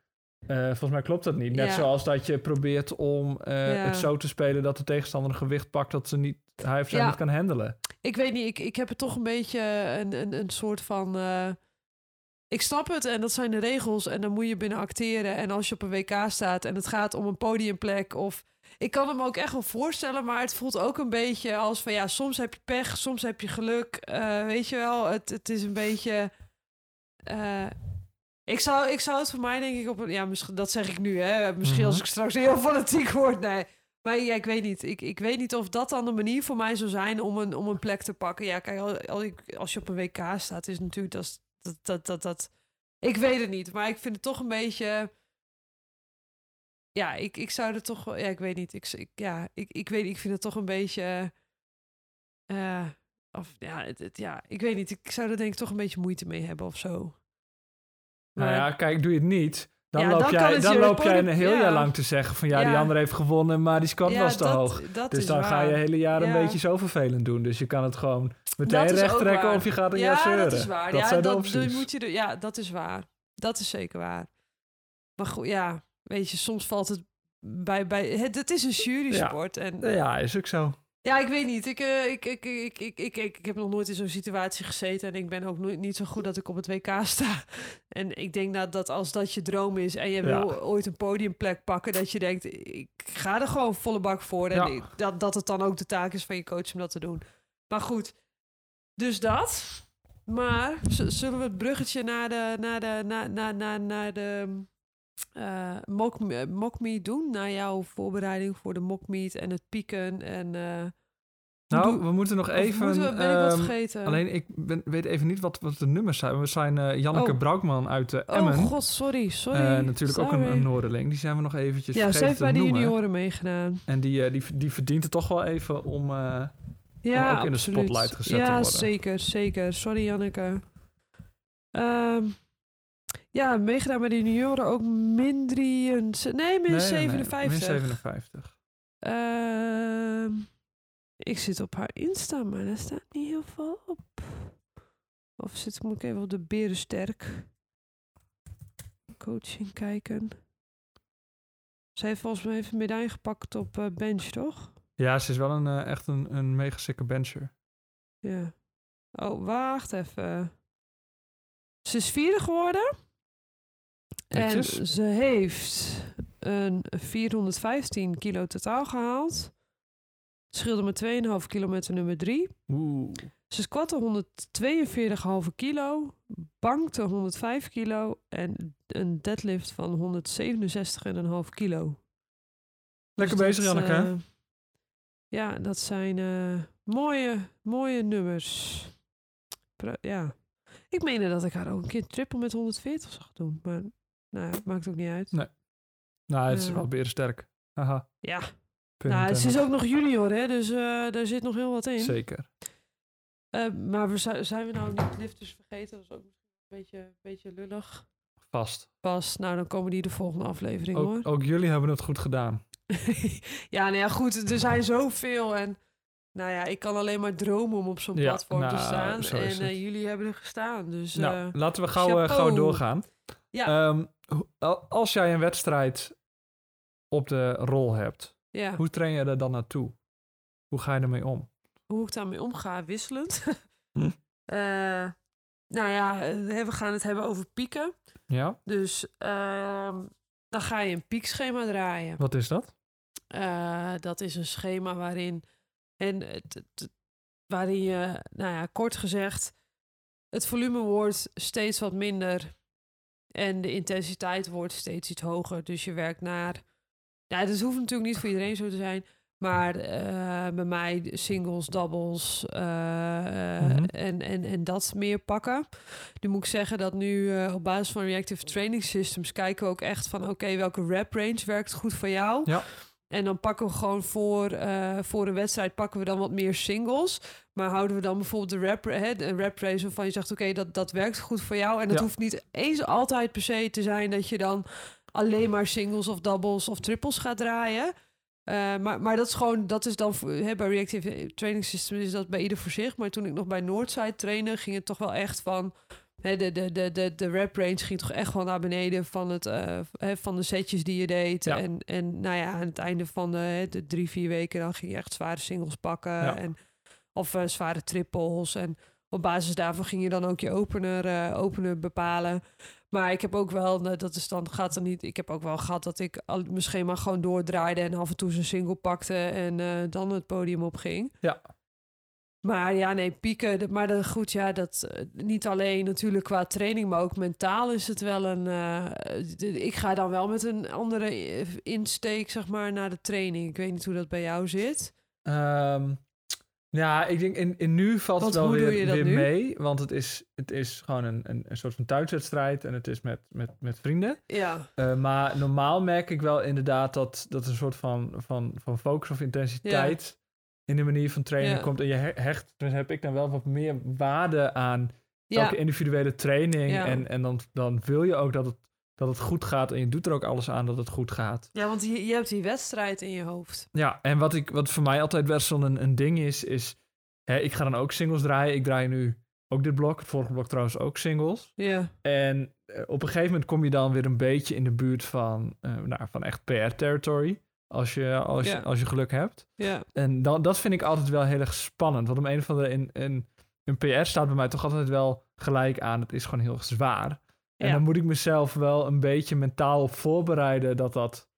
uh, volgens mij klopt dat niet. Net zoals dat je probeert om het zo te spelen dat de tegenstander een gewicht pakt dat ze niet, hij of zij niet kan handelen. Ik weet niet, ik, ik heb er toch een beetje een, een, een soort van ik snap het en dat zijn de regels en dan moet je binnen acteren. En als je op een WK staat en het gaat om een podiumplek of... Ik kan het me ook echt wel voorstellen, maar het voelt ook een beetje als van ja, soms heb je pech, soms heb je geluk. Uh, weet je wel, het, het is een beetje. Uh, ik, zou, ik zou het voor mij denk ik op een. Ja, misschien, dat zeg ik nu, hè. Misschien als mhm. ik straks heel fanatiek word. Nee. Maar ja, ik weet niet. Ik, ik weet niet of dat dan de manier voor mij zou zijn om een, om een plek te pakken. Ja, kijk, als, als, als je op een WK staat, is natuurlijk dat, dat, dat, dat, dat, ik weet het niet, maar ik vind het toch een beetje. Ja, ik, ik zou er toch wel. Ja, ik weet niet. Ik, ik, ja, ik, ik weet Ik vind het toch een beetje. Uh, of ja, het, het, ja, ik weet niet. Ik zou er denk ik toch een beetje moeite mee hebben of zo. Maar, nou ja, kijk, doe je het niet. Dan ja, loop, dan jij, dan loop jij een heel jaar lang te zeggen van ja, die andere heeft gewonnen, maar die squat was te dat, hoog. Dat dus dan ga je hele jaar een beetje zo vervelend doen. Dus je kan het gewoon meteen recht trekken of je gaat er ja zeuren. dat is waar. Dat ja, zijn dat, de moet je ja, dat is waar. Dat is zeker waar. Maar goed, ja, weet je, soms valt het bij... bij het, het is een jury sport. Ja. En, ja, is ook zo. Ja, ik weet niet. Ik, uh, ik, ik, ik, ik, ik, ik, ik heb nog nooit in zo'n situatie gezeten. En ik ben ook nooit, niet zo goed dat ik op het WK sta. En ik denk dat, dat als dat je droom is en je wil ooit een podiumplek pakken, dat je denkt, ik ga er gewoon volle bak voor. En ik, dat, dat het dan ook de taak is van je coach om dat te doen. Maar goed, dus dat. Maar zullen we het bruggetje naar de, naar de, naar, naar, naar, naar de uh, mock, mock meet doen? Naar jouw voorbereiding voor de mock meet en het pieken en... Uh, nou, we moeten nog even. Moeten we, ben ik wat vergeten? Alleen ik ben, weet even niet wat, wat de nummers zijn. We zijn uh, Janneke oh. Braukman uit uh, Emmen. Oh god, sorry, sorry. natuurlijk ook een, een Noorderling. Die zijn we nog eventjes ja, vergeten Ja, ze heeft bij de junioren meegedaan. En die, die, die verdient het toch wel even om ja, ook in de spotlight gezet ja, te worden. Ja, zeker, zeker. Sorry, Janneke. Um, ja, meegedaan bij de junioren ook min 3... Nee, min 57. Nee, min 57. Uh, ik zit op haar Insta, maar daar staat niet heel veel op. Of zit, moet ik even op de Berensterk coaching kijken. Zij heeft volgens mij even medaille gepakt op uh, bench, toch? Ja, ze is wel een, uh, echt een, een mega sikke bencher. Ja. Oh, wacht even. Ze is vierde geworden. En ze heeft een 415 kilo totaal gehaald. Scheelde met 2,5 kilometer nummer 3. Oeh. Ze squatte 142,5 kilo, bankte 105 kilo en een deadlift van 167,5 kilo. Lekker dus bezig, Janneke. Uh, ja, dat zijn uh, mooie, mooie nummers. ja. Ik meende dat ik haar ook een keer triple met 140 zag doen. Maar nou, maakt ook niet uit. Nee. Nou, het is uh, wel weer sterk. Haha. Ja. nou, ze is ook nog junior, hè. Dus uh, daar zit nog heel wat in. Zeker. maar we, zijn we nou niet lifters vergeten? Dat is ook een beetje, een beetje lullig. Vast. Pas. Nou, dan komen die de volgende aflevering, hoor. Ook jullie hebben het goed gedaan. ja, nou ja, goed. Er zijn zoveel en... Nou ja, ik kan alleen maar dromen om op zo'n platform te nou, staan. En uh, jullie hebben er gestaan. Dus, nou, uh, laten we gauw, uh, gauw doorgaan. Ja. Um, als jij een wedstrijd op de rol hebt, ja. hoe train je er dan naartoe? Hoe ga je ermee om? Hoe ik daarmee omga? Wisselend. hm? nou ja, we gaan het hebben over pieken. Ja. Dus ehm, dan ga je een piekschema draaien. Wat is dat? dat is een schema waarin, en waarin je, nou ja, kort gezegd, het volume wordt steeds wat minder en de intensiteit wordt steeds iets hoger. Dus je werkt naar. Ja, dat hoeft natuurlijk niet voor iedereen zo te zijn. Maar uh, bij mij singles, doubles uh, mm en, en, en dat meer pakken. Nu moet ik zeggen dat nu op basis van Reactive Training Systems kijken we ook echt van oké, welke rep range werkt goed voor jou. Ja. En dan pakken we gewoon voor, uh, voor een wedstrijd pakken we dan wat meer singles. Maar houden we dan bijvoorbeeld de rap, hè, de rap race waarvan je zegt... oké, dat, dat werkt goed voor jou. En het hoeft niet eens altijd per se te zijn... dat je dan alleen maar singles of doubles of triples gaat draaien. Uh, maar, maar dat is gewoon, dat is dan hè, bij Reactive Training System is dat bij ieder voor zich. Maar toen ik nog bij Noordside trainde, ging het toch wel echt van de, de, de, de, de rap range ging toch echt wel naar beneden van, het, uh, van de setjes die je deed. En, en nou ja, aan het einde van de, de drie, vier weken dan ging je echt zware singles pakken. En, of uh, zware triples. En op basis daarvan ging je dan ook je opener, uh, opener bepalen. Maar ik heb ook wel, dat is dan gaat er niet. Ik heb ook wel gehad dat ik al, mijn schema gewoon doordraaide en af en toe zijn single pakte en dan het podium op ging. Ja. Maar ja, nee, pieken. Maar dat, goed, ja, dat eh, niet alleen natuurlijk qua training, maar ook mentaal is het wel een. Uh, ik ga dan wel met een andere eh, insteek, zeg maar, naar de training. Ik weet niet hoe dat bij jou zit. Um, ja, ik denk in, in nu valt het wel weer, weer mee. Want het is, het is gewoon een, een, een soort van thuiswedstrijd en het is met, met, met vrienden. Ja. Uh, maar normaal merk ik wel inderdaad dat, dat een soort van, van, van focus of intensiteit in de manier van trainen komt. En je hecht, dus heb ik dan wel wat meer waarde aan elke individuele training. En, en dan, dan wil je ook dat het, dat het goed gaat. En je doet er ook alles aan dat het goed gaat. Ja, want je, je hebt die wedstrijd in je hoofd. Ja, en wat, ik, wat voor mij altijd best wel een, een ding is, is... Hè, ik ga dan ook singles draaien. Ik draai nu ook dit blok. Het vorige blok trouwens ook singles. Ja. En eh, op een gegeven moment kom je dan weer een beetje in de buurt van, uh, nou, van echt PR-territory. Als je, als, als je geluk hebt. Ja. En dan, dat vind ik altijd wel heel erg spannend. Want om een of andere in, in, een PR staat bij mij toch altijd wel gelijk aan. Het is gewoon heel zwaar. En dan moet ik mezelf wel een beetje mentaal op voorbereiden dat, dat,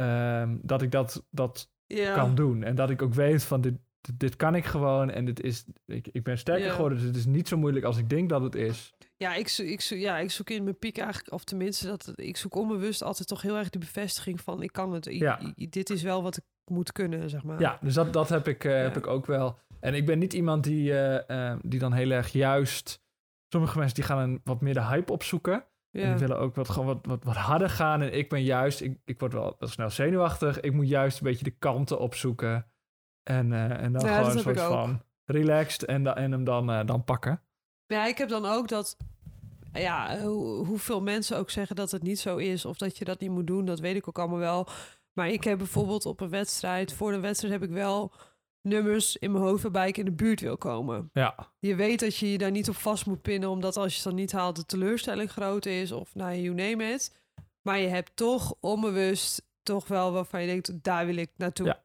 um, dat ik dat, dat kan doen. En dat ik ook weet van dit, dit kan ik gewoon. En dit is, ik, ik ben sterker geworden. Dus het is niet zo moeilijk als ik denk dat het is. Ja, ik, ik, ja, ik zoek in mijn piek eigenlijk, of tenminste, dat, ik zoek onbewust altijd toch heel erg de bevestiging van ik kan het. ja. dit is wel wat ik moet kunnen, zeg maar. Ja, dus dat, dat heb, ik, uh, heb ik ook wel. En ik ben niet iemand die, uh, uh, die dan heel erg juist. Sommige mensen die gaan een, wat meer de hype opzoeken. Ja. En die willen ook wat, gewoon wat, wat, wat harder gaan. En ik ben juist, ik, ik word wel, wel snel zenuwachtig. Ik moet juist een beetje de kanten opzoeken. En, en dan gewoon een soort van relaxed en, en hem dan, dan pakken. Ja, ik heb dan ook dat ja, hoeveel mensen ook zeggen dat het niet zo is of dat je dat niet moet doen, dat weet ik ook allemaal wel. Maar ik heb bijvoorbeeld op een wedstrijd, voor de wedstrijd heb ik wel nummers in mijn hoofd waarbij ik in de buurt wil komen. Ja. Je weet dat je je daar niet op vast moet pinnen, omdat als je het dan niet haalt, de teleurstelling groot is of nou, you name it. Maar je hebt toch onbewust toch wel waarvan je denkt, daar wil ik naartoe. Ja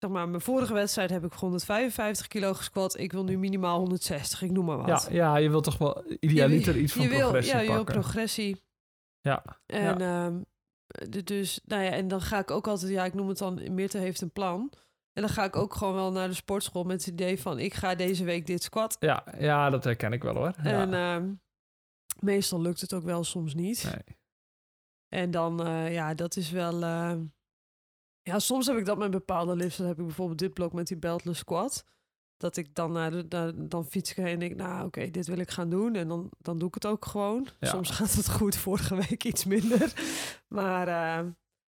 zeg maar, mijn vorige wedstrijd heb ik 155 kilo gesquat. Ik wil nu minimaal 160, ik noem maar wat. Ja, ja je wilt toch wel idealiter iets van progressie Ja, je wil progressie. Ja. En, ja. Um, dus, nou ja, en dan ga ik ook altijd, ja, ik noem het dan, Mirte heeft een plan. En dan ga ik ook gewoon wel naar de sportschool met het idee van, ik ga deze week dit squat. Ja, ja dat herken ik wel hoor. En um, meestal lukt het ook wel, soms niet. Nee. En dan, uh, ja, dat is wel... Uh, ja, soms heb ik dat met bepaalde lifts. Dan heb ik bijvoorbeeld dit blok met die beltless squat. Dat ik dan naar de, dan fiets ik heen en denk, nou oké, dit wil ik gaan doen. En dan, dan doe ik het ook gewoon. Soms gaat het goed, vorige week iets minder. Maar uh,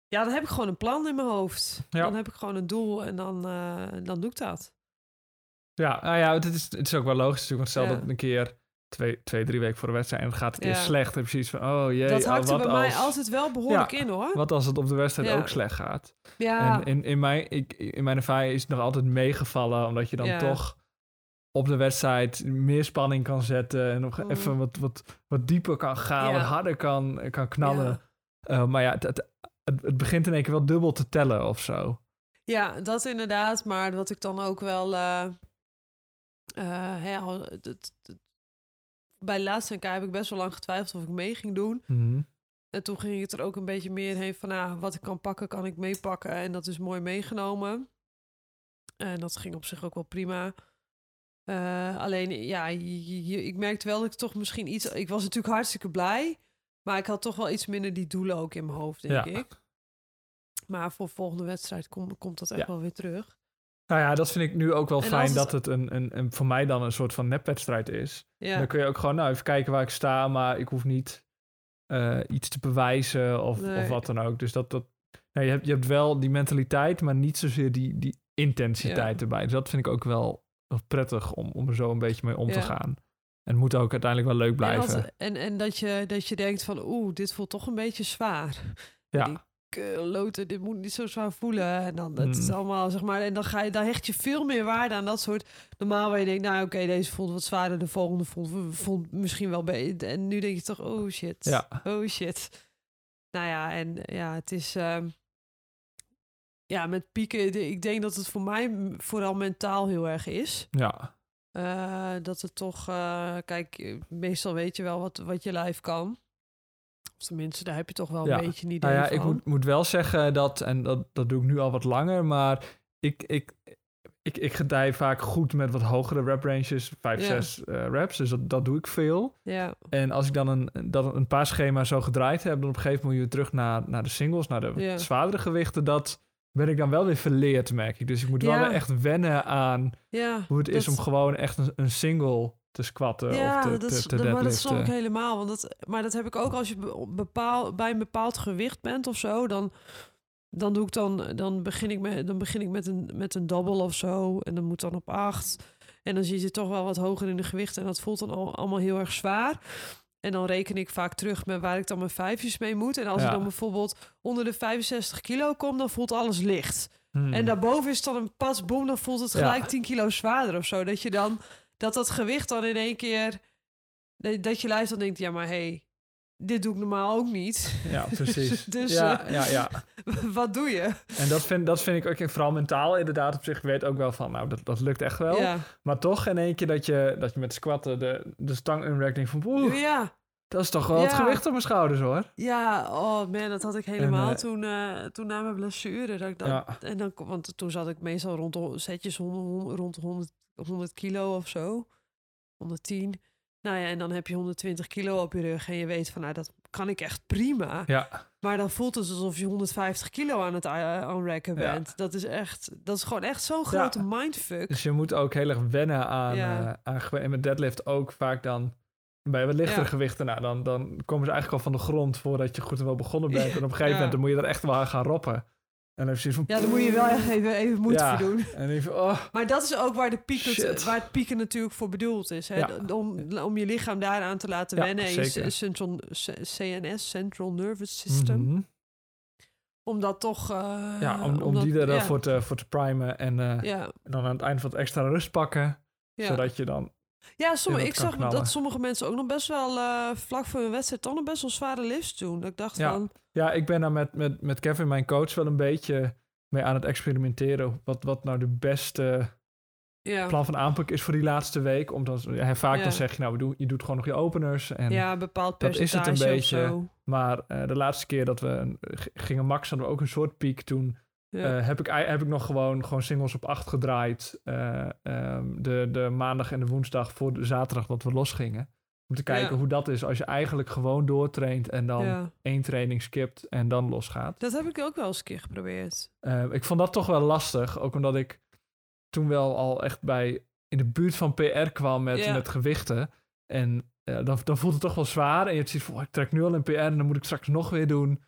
ja, dan heb ik gewoon een plan in mijn hoofd. Ja. Dan heb ik gewoon een doel en dan, uh, dan doe ik dat. Ja, nou ja, het is, het is ook wel logisch natuurlijk. Want stel dat een keer twee, twee, drie weken voor de wedstrijd en het gaat het ja. slecht. heb je zoiets van, oh jee. Dat hakt er bij als... mij altijd wel behoorlijk in hoor. Wat als het op de wedstrijd ook slecht gaat? Ja. En in, in, mijn, ik, in mijn ervaring is het nog altijd meegevallen, omdat je dan toch op de wedstrijd meer spanning kan zetten en nog mm. even wat, wat, wat dieper kan gaan, wat harder kan, kan knallen. Uh, maar ja, het, het, het, begint in één keer wel dubbel te tellen of zo. Ja, dat inderdaad. Maar wat ik dan ook wel... Uh, uh, het, bij de laatste NK heb ik best wel lang getwijfeld of ik mee ging doen. Mhm. En toen ging het er ook een beetje meer heen van, nou, wat ik kan pakken, kan ik meepakken. En dat is mooi meegenomen. En dat ging op zich ook wel prima. Uh, alleen, ja, ik merkte wel dat ik toch misschien iets... Ik was natuurlijk hartstikke blij. Maar ik had toch wel iets minder die doelen ook in mijn hoofd, denk ja. ik. Maar voor volgende wedstrijd kom, komt dat echt wel weer terug. Nou ja, dat vind ik nu ook wel fijn dat het een, een, een, voor mij dan een soort van nepwedstrijd is. Ja. Dan kun je ook gewoon, nou, even kijken waar ik sta, maar ik hoef niet uh, iets te bewijzen of, of wat dan ook. Dus dat, dat nou, je, hebt, je hebt wel die mentaliteit, maar niet zozeer die, die intensiteit erbij. Dus dat vind ik ook wel, wel prettig om, om er zo een beetje mee om te gaan. En het moet ook uiteindelijk wel leuk blijven. En, en, en, dat, je, dat je denkt van, oeh, dit voelt toch een beetje zwaar. Ja loten, dit moet niet zo zwaar voelen. En dan het is mm. allemaal, zeg maar, en dan ga je, dan hecht je veel meer waarde aan dat soort. Normaal waar je denkt, nou oké, deze voelt wat zwaarder, de volgende vond misschien wel beter. En nu denk je toch, oh shit, ja. oh shit. Nou ja, en ja, het is. Uh, ja, met pieken, ik denk dat het voor mij vooral mentaal heel erg is. Ja. Uh, dat het toch, uh, kijk, meestal weet je wel wat, wat je lijf kan. Of tenminste, daar heb je toch wel een beetje een idee nou ja, Ik moet, moet wel zeggen dat, en dat, dat doe ik nu al wat langer, maar ik, ik, ik, ik gedij vaak goed met wat hogere rap ranges, 5, 6 uh, raps. Dus dat, dat doe ik veel. Ja. En als ik dan een, dat een paar schema's zo gedraaid heb, dan op een gegeven moment terug naar, naar de singles, naar de ja. zwaardere gewichten. Dat ben ik dan wel weer verleerd, merk ik. Dus ik moet wel echt wennen aan hoe het is om gewoon echt een, een single te squatten ja, of te, dat, te, te maar dat snap ik helemaal. Want dat, maar dat heb ik ook als je bepaal, bij een bepaald gewicht bent of zo. Dan, dan doe ik dan, dan begin ik met, dan begin ik met een, met een double of zo. En dan moet dan op acht. En dan zie je toch wel wat hoger in de gewicht. En dat voelt dan al, allemaal heel erg zwaar. En dan reken ik vaak terug met waar ik dan mijn vijfjes mee moet. En als ik dan bijvoorbeeld onder de 65 kilo kom, dan voelt alles licht. Hmm. En daarboven is dan een pas boom, dan voelt het gelijk ja. 10 kilo zwaarder of zo. Dat je dan dat dat gewicht dan in één keer... Dat je luistert en denkt, ja, maar hey, dit doe ik normaal ook niet. Ja, precies. dus ja, uh, ja, ja. wat doe je? En dat vind, dat vind ik ook vooral mentaal inderdaad op zich. Ik weet ook wel van, nou, dat, dat lukt echt wel. Ja. Maar toch in één keer dat je, dat je met squatten de, de stang denkt van... Oeh, ja. Dat is toch wel het gewicht op mijn schouders hoor. Ja, oh man, dat had ik helemaal en, uh, toen, uh, toen na mijn blessure. Dat ik dan, en dan, want toen zat ik meestal rond de setjes rond, rond 100 100 kilo of zo. 110. Nou ja, en dan heb je 120 kilo op je rug en je weet van, nou, dat kan ik echt prima. Ja. Maar dan voelt het alsof je 150 kilo aan het aanrekken bent. Ja. Dat is echt, dat is gewoon echt zo'n grote mindfuck. Dus je moet ook heel erg wennen aan, uh, aan en met deadlift ook vaak dan bij wat lichtere gewichten, nou, dan, dan komen ze eigenlijk al van de grond voordat je goed en wel begonnen bent. En op een gegeven moment dan moet je er echt wel aan gaan roppen. En dan van... Ja, dan moet je wel even, even ja, voor doen. En even, oh, maar dat is ook waar, de pieken, waar het pieken natuurlijk voor bedoeld is. Hè? Ja. Om, om je lichaam daaraan te laten wennen. Is central, CNS, Central Nervous System. Mm -hmm. Om dat toch... Uh, ja, om, om, die er voor, te, voor te primen. En, uh, en dan aan het eind van het extra rust pakken. Zodat je dan ja, sommige, ik zag dat sommige mensen ook nog best wel uh, vlak voor een wedstrijd dan nog best wel zware lifts doen. Dat ik dacht ja. van... Ja, ik ben daar met, met, met Kevin, mijn coach, wel een beetje mee aan het experimenteren. Wat, wat nou de beste ja. plan van aanpak is voor die laatste week. Omdat hij vaak dan zeg je, nou, we doen, je doet gewoon nog je openers. En ja, bepaald percentage dat is het een beetje. Maar uh, de laatste keer dat we gingen max, hadden we ook een soort piek toen ja. Uh, heb, ik, heb ik nog gewoon, gewoon singles op 8 gedraaid. Uh, um, de, de maandag en de woensdag voor de zaterdag dat we losgingen. Om te kijken ja. hoe dat is als je eigenlijk gewoon doortraint en dan ja. één training skipt en dan losgaat. Dat heb ik ook wel eens een keer geprobeerd. Uh, ik vond dat toch wel lastig. Ook omdat ik toen wel al echt bij in de buurt van PR kwam met, met gewichten. En dan, dan voelt het toch wel zwaar. En je ziet van, oh, ik trek nu al in PR en dan moet ik straks nog weer doen.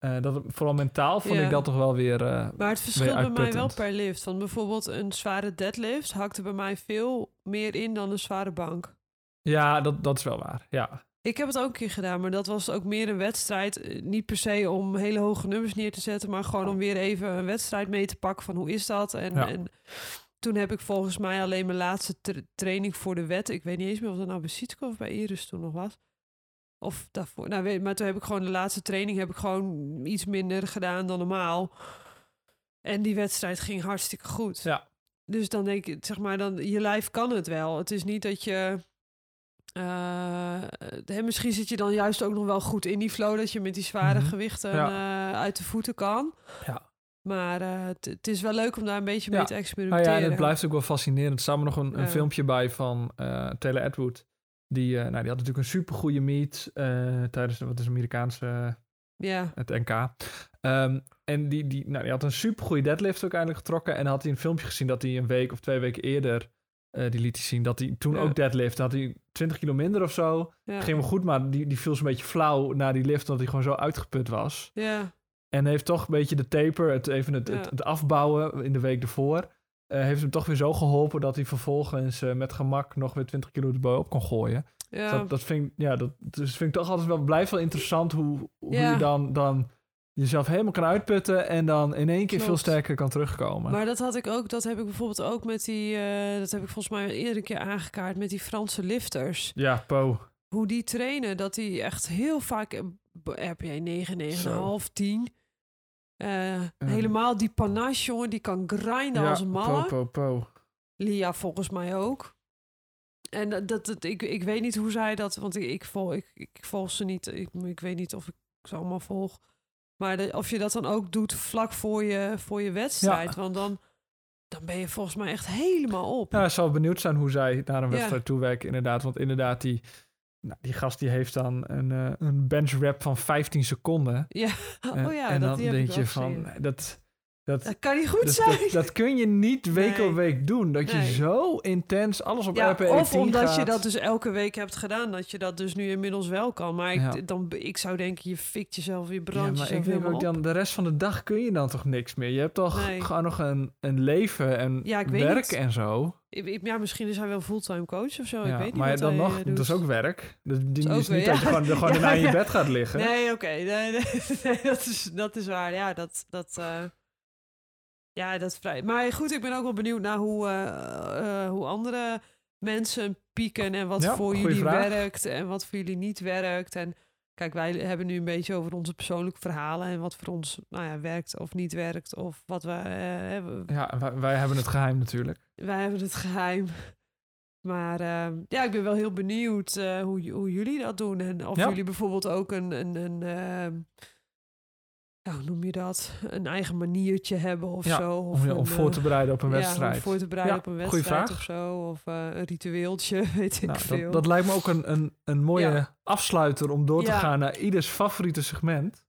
Uh, dat, vooral mentaal vond ik dat toch wel weer. Uh, maar het verschilt bij mij wel per lift. Want bijvoorbeeld een zware deadlift hakte bij mij veel meer in dan een zware bank. Ja, dat, dat is wel waar. Ja. Ik heb het ook een keer gedaan, maar dat was ook meer een wedstrijd. Eh, niet per se om hele hoge nummers neer te zetten, maar gewoon om weer even een wedstrijd mee te pakken van hoe is dat. En, ja. en toen heb ik volgens mij alleen mijn laatste tra training voor de wet. Ik weet niet eens meer of dat nou bij Sietko of bij Iris toen nog was of daarvoor. Nou, weet, maar toen heb ik gewoon de laatste training heb ik gewoon iets minder gedaan dan normaal. En die wedstrijd ging hartstikke goed. Ja. Dus dan denk ik, zeg maar, dan, je lijf kan het wel. Het is niet dat je. Uh, misschien zit je dan juist ook nog wel goed in die flow dat je met die zware mhm. gewichten uh, uit de voeten kan. Ja. Maar uh, het is wel leuk om daar een beetje mee te experimenteren. Nou ja, en het blijft ook wel fascinerend. Er staat nog een, een filmpje bij van Taylor Edward. Die, nou, die had natuurlijk een supergoeie meet tijdens wat is Amerikaanse ja. het NK. Um, en die, die, nou, die had een supergoeie deadlift ook eindelijk getrokken. En had hij een filmpje gezien dat hij een week of twee weken eerder uh, die liet hij zien dat hij toen ook deadlift had hij 20 kilo minder of zo. Ging wel goed, maar die, die viel zo'n beetje flauw na die lift, omdat hij gewoon zo uitgeput was. Ja. En heeft toch een beetje de taper, het, even het, het, afbouwen in de week ervoor, uh, heeft hem toch weer zo geholpen dat hij vervolgens uh, met gemak nog weer 20 kilo erbovenop kon gooien. Ja. dat, dat, vind, ja, dat dus vind ik toch altijd wel, blijft wel interessant hoe, hoe je dan, dan jezelf helemaal kan uitputten en dan in één keer veel sterker kan terugkomen. Maar dat had ik ook, dat heb ik bijvoorbeeld ook met die, uh, dat heb ik volgens mij iedere keer aangekaart met die Franse lifters. Ja, Po. Hoe die trainen, dat die echt heel vaak RPA 9, 9,5, 10. Uh, helemaal die panache, jongen, die kan grinden als een malle. Po, po, po. Lia volgens mij ook. En dat, dat, ik, ik weet niet hoe zij dat, want ik, ik, volg, ik, ik volg ze niet. Ik, ik weet niet of ik ze allemaal volg. Maar of je dat dan ook doet vlak voor je, voor je wedstrijd. Want dan, dan ben je volgens mij echt helemaal op. Ja, ik zal benieuwd zijn hoe zij naar een wedstrijd toe werken, inderdaad. Want inderdaad, die, nou, die gast die heeft dan een, uh, een bench rap van 15 seconden. Ja, oh ja, en, dat dan denk je van, dat, dat, kan niet goed zijn. Dat, kun je niet week op week doen. Dat je zo intens alles op ja, RPE Of omdat je dat dus elke week hebt gedaan. Dat je dat dus nu inmiddels wel kan. Maar ik, dan, ik zou denken, je fikt jezelf, je brandt ja, maar ik denk ook dan de rest van de dag kun je dan toch niks meer. Je hebt toch gewoon nog een, een leven en werk en zo. Ja, misschien is hij wel fulltime coach of zo. ik weet niet maar dan nog, eh, dat is ook werk. Dat, die is, niet dat je gewoon, gewoon ja, in je bed gaat liggen. Nee, oké. Nee, nee, dat, is, dat is waar. Ja, dat... dat uh... Ja, dat is vrij. Maar goed, ik ben ook wel benieuwd naar hoe, uh, hoe andere mensen pieken en wat voor jullie werkt en wat voor jullie niet werkt. En kijk, wij hebben nu een beetje over onze persoonlijke verhalen en wat voor ons nou ja, werkt of niet werkt. Of wat we hebben. Ja, wij, wij, hebben het geheim natuurlijk. Wij hebben het geheim. Maar uh, ja, ik ben wel heel benieuwd hoe, hoe jullie dat doen. En of jullie bijvoorbeeld ook een, een, een ehm, ja, hoe noem je dat? Een eigen maniertje hebben of zo. Of om, om voor te eh, bereiden op een wedstrijd. om voor te bereiden op een wedstrijd of zo. Of uh, een ritueeltje, weet ik nou, veel. Dat, dat, lijkt me ook een, een, een mooie afsluiter om door te gaan naar ieders favoriete segment.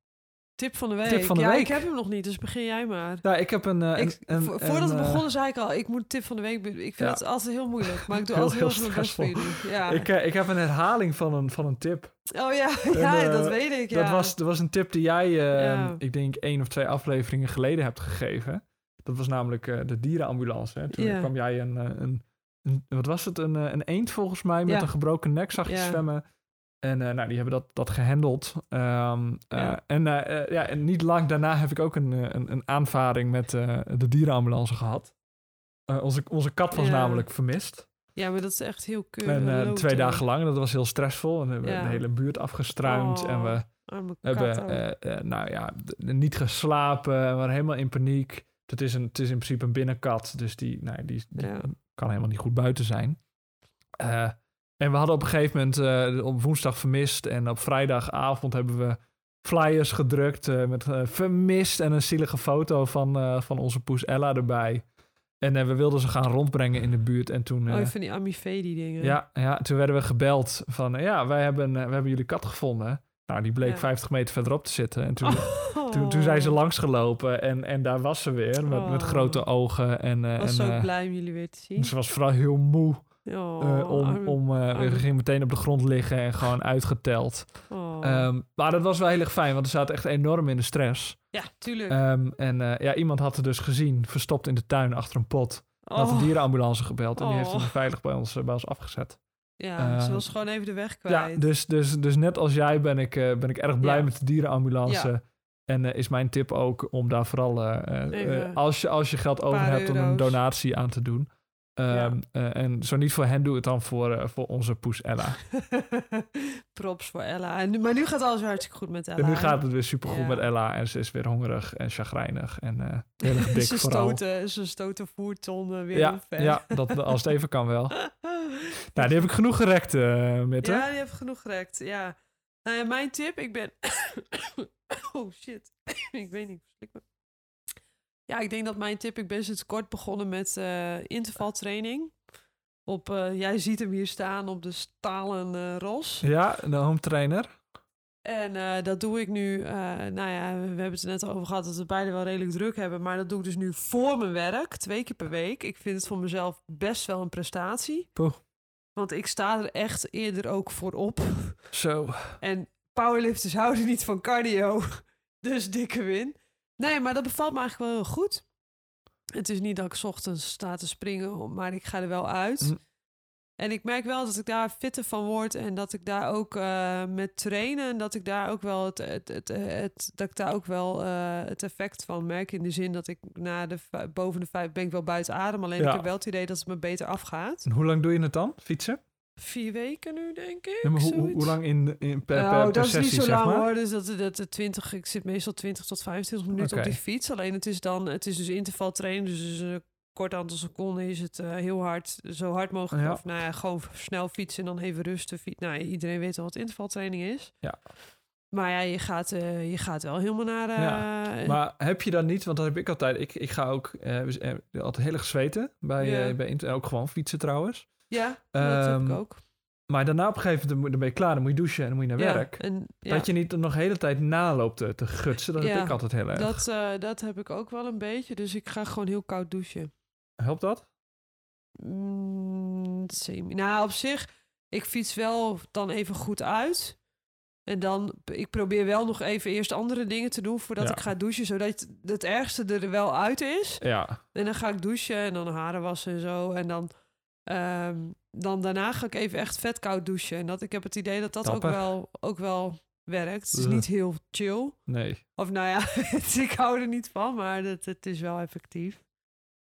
Tip van de week. Tip van de ja, week. ik heb hem nog niet, dus begin jij maar. Ja, ik heb een... Ik, een, voordat we begonnen zei ik al, ik moet tip van de week... Ik vind het altijd heel moeilijk, maar ik doe altijd heel, heel mijn best voor jullie. Ja. Ik, ik heb een herhaling van een, van een tip. Oh ja, ja dat weet ik. Dat was, dat was een tip die jij, ik denk, één of twee afleveringen geleden hebt gegeven. Dat was namelijk uh, de dierenambulance. Hè. Toen kwam jij een, een, een, wat was het, een, een eend volgens mij met een gebroken nek zag je zwemmen. En uh, nou, die hebben dat, dat gehandeld. Um, ja. En, uh, ja, en niet lang daarna heb ik ook een, een, een aanvaring met de dierenambulance gehad. onze, onze kat was namelijk vermist. Ja, maar dat is echt heel keurig. En twee dagen lang, dat was heel stressvol. En we hebben de hele buurt afgestruind. en we oh, hebben nou ja, niet geslapen. We waren helemaal in paniek. Het is, een, het is in principe een binnenkat. Dus die, nou, die, die kan helemaal niet goed buiten zijn. En we hadden op een gegeven moment uh, op woensdag vermist. En op vrijdagavond hebben we flyers gedrukt uh, met uh, vermist en een zielige foto van, van onze poes Ella erbij. En we wilden ze gaan rondbrengen in de buurt. En toen, oh, van die Amifedi dingen. Ja, ja, toen werden we gebeld van ja, wij hebben, we hebben jullie kat gevonden. Nou, die bleek 50 meter verderop te zitten. En toen, toen, toen zijn ze langsgelopen en, en daar was ze weer met, met grote oh. ogen. En, was en, zo blij om jullie weer te zien. Ze was vooral heel moe. Oh, om, om uh, we gingen meteen op de grond liggen en gewoon uitgeteld. Oh. Um, maar dat was wel heel erg fijn, want er zaten echt enorm in de stress. Ja, tuurlijk. Um, en uh, ja, iemand had het dus gezien, verstopt in de tuin achter een pot. Oh. Had de dierenambulance gebeld en die heeft hem veilig bij ons, bij ons afgezet. Ja, ze was gewoon even de weg kwijt. Ja, dus, dus, dus net als jij ben ik, uh, ben ik erg blij ja. met de dierenambulance. Ja. En is mijn tip ook om daar vooral, als, je, als je geld over hebt, om een donatie aan te doen. Um, uh, en zo niet voor hen, doe het dan voor, uh, voor onze poes Ella. Props voor Ella. En nu, maar nu gaat alles weer hartstikke goed met Ella. En nu gaat het weer supergoed ja. met Ella. En ze is weer hongerig en chagrijnig en uh, heel erg dik ze vooral. Stoten, ze stoten voertonnen weer ja, Ja, dat, als het even kan wel. nou, die heb ik genoeg gerekt, uh, Mitte. Ja, die heb ik genoeg gerekt, ja. Nou ja, mijn tip, ik ben... oh, shit. ik weet niet, Ja, ik denk dat mijn tip, ik ben sinds kort begonnen met uh, intervaltraining. Op, uh, jij ziet hem hier staan op de stalen uh, ros. Ja, de home trainer. En uh, dat doe ik nu, uh, nou ja, we hebben het er net over gehad dat we beide wel redelijk druk hebben. Maar dat doe ik dus nu voor mijn werk, twee keer per week. Ik vind het voor mezelf best wel een prestatie. Poeh. Want ik sta er echt eerder ook voor op. Zo. En powerlifters houden niet van cardio. Dus dikke win. Nee, maar dat bevalt me eigenlijk wel heel goed. Het is niet dat ik ochtends sta te springen, maar ik ga er wel uit. Mm. En ik merk wel dat ik daar fitter van word en dat ik daar ook uh, met trainen, dat ik daar ook wel het, het, het, het dat ik daar ook wel uh, het effect van merk. In de zin dat ik na de boven de vijf ben ik wel buiten adem. Alleen ja. ik heb wel het idee dat het me beter afgaat. En hoe lang doe je het dan, fietsen? Vier weken nu, denk ik. Ja, maar hoe, hoe, lang in, in per, nou, per, dat sessie, is niet zo lang maar? hoor. Dus dat, dat, dat 20, ik zit meestal 20 tot 25 minuten okay. op die fiets. Alleen het is dan, het is dus interval trainen. Dus uh, kort aantal seconden is het uh, heel hard, zo hard mogelijk. Ja. Of nou ja, gewoon snel fietsen en dan even rusten. Fiets. Nou, iedereen weet al wat intervaltraining is. Ja. Maar ja, je gaat, uh, je gaat wel helemaal naar... Uh, ja. Maar heb je dan niet, want dat heb ik altijd... Ik, ik ga ook uh, altijd heel erg zweten bij, ja. bij ook gewoon fietsen trouwens. Ja, dat heb ik ook. Maar daarna op een gegeven moment dan ben je klaar, dan moet je douchen en dan moet je naar ja, werk. En, ja. Dat je niet nog de hele tijd naloopt te, te gutsen, dat ja, heb ik altijd heel erg. Dat, uh, dat heb ik ook wel een beetje, dus ik ga gewoon heel koud douchen. Helpt dat? Mm, semi. Nou, op zich, ik fiets wel dan even goed uit. En dan, ik probeer wel nog even eerst andere dingen te doen voordat ik ga douchen, zodat het ergste er wel uit is. Ja. En dan ga ik douchen en dan haren wassen en zo. En dan, ehm, dan daarna ga ik even echt vet koud douchen. En dat, ik heb het idee dat dat ook wel, ook wel werkt. Het is niet heel chill. Nee. Of nou ja, ik hou er niet van, maar het, het is wel effectief.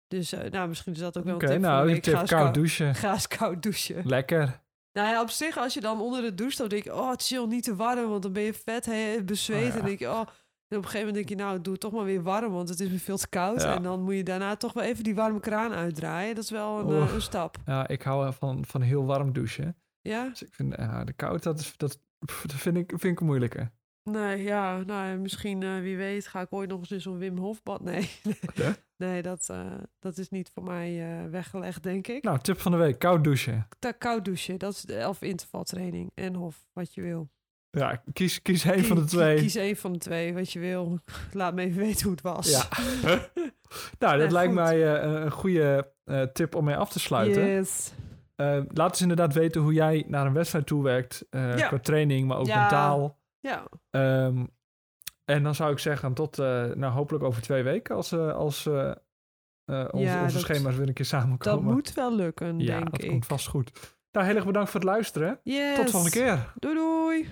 Dus eh, nou, misschien is dat ook wel een tip voor nou, week. tip koud kou- douchen. Ga eens koud douchen. Lekker. Nou ja, op zich, als je dan onder de douche staat, denk je, oh, chill, niet te warm, want dan ben je vet he, bezweet. Oh, ja. En denk je, oh, en op een gegeven moment denk je, nou, doe het toch maar weer warm, want het is me veel te koud. Ja. En dan moet je daarna toch wel even die warme kraan uitdraaien. Dat is wel een, Oeh. eh, een stap. Ja, ik hou van, van heel warm douchen. Ja? Dus ik vind de koud, dat, is, dat, dat vind, ik, vind ik een moeilijke. Nee, ja, nou, misschien, eh, wie weet, ga ik ooit nog eens in zo'n Wim Hof bad. Nee, nee dat, eh, dat is niet voor mij weggelegd, denk ik. Nou, tip van de week, koud douchen. Koud douchen, dat is de of intervaltraining en Hof, wat je wil. Ja, kies, kies één van de twee. Kies één van de twee, wat je wil. Laat me even weten hoe het was. Ja. nou, dat Nee, lijkt goed. mij eh, een goede eh, tip om mee af te sluiten. Yes. Eh, laat eens inderdaad weten hoe jij naar een wedstrijd toe werkt. eh, Ja. Qua training, maar ook Ja. mentaal. Ja, Ehm, en dan zou ik zeggen tot, eh, nou hopelijk over twee weken als, eh, als eh, eh, onze, Ja, onze dat- schema's weer een keer samenkomen. dat moet wel lukken, ja, denk dat ik. komt vast goed. Nou, heel erg bedankt voor het luisteren. Yes. Tot de volgende keer. Doei doei.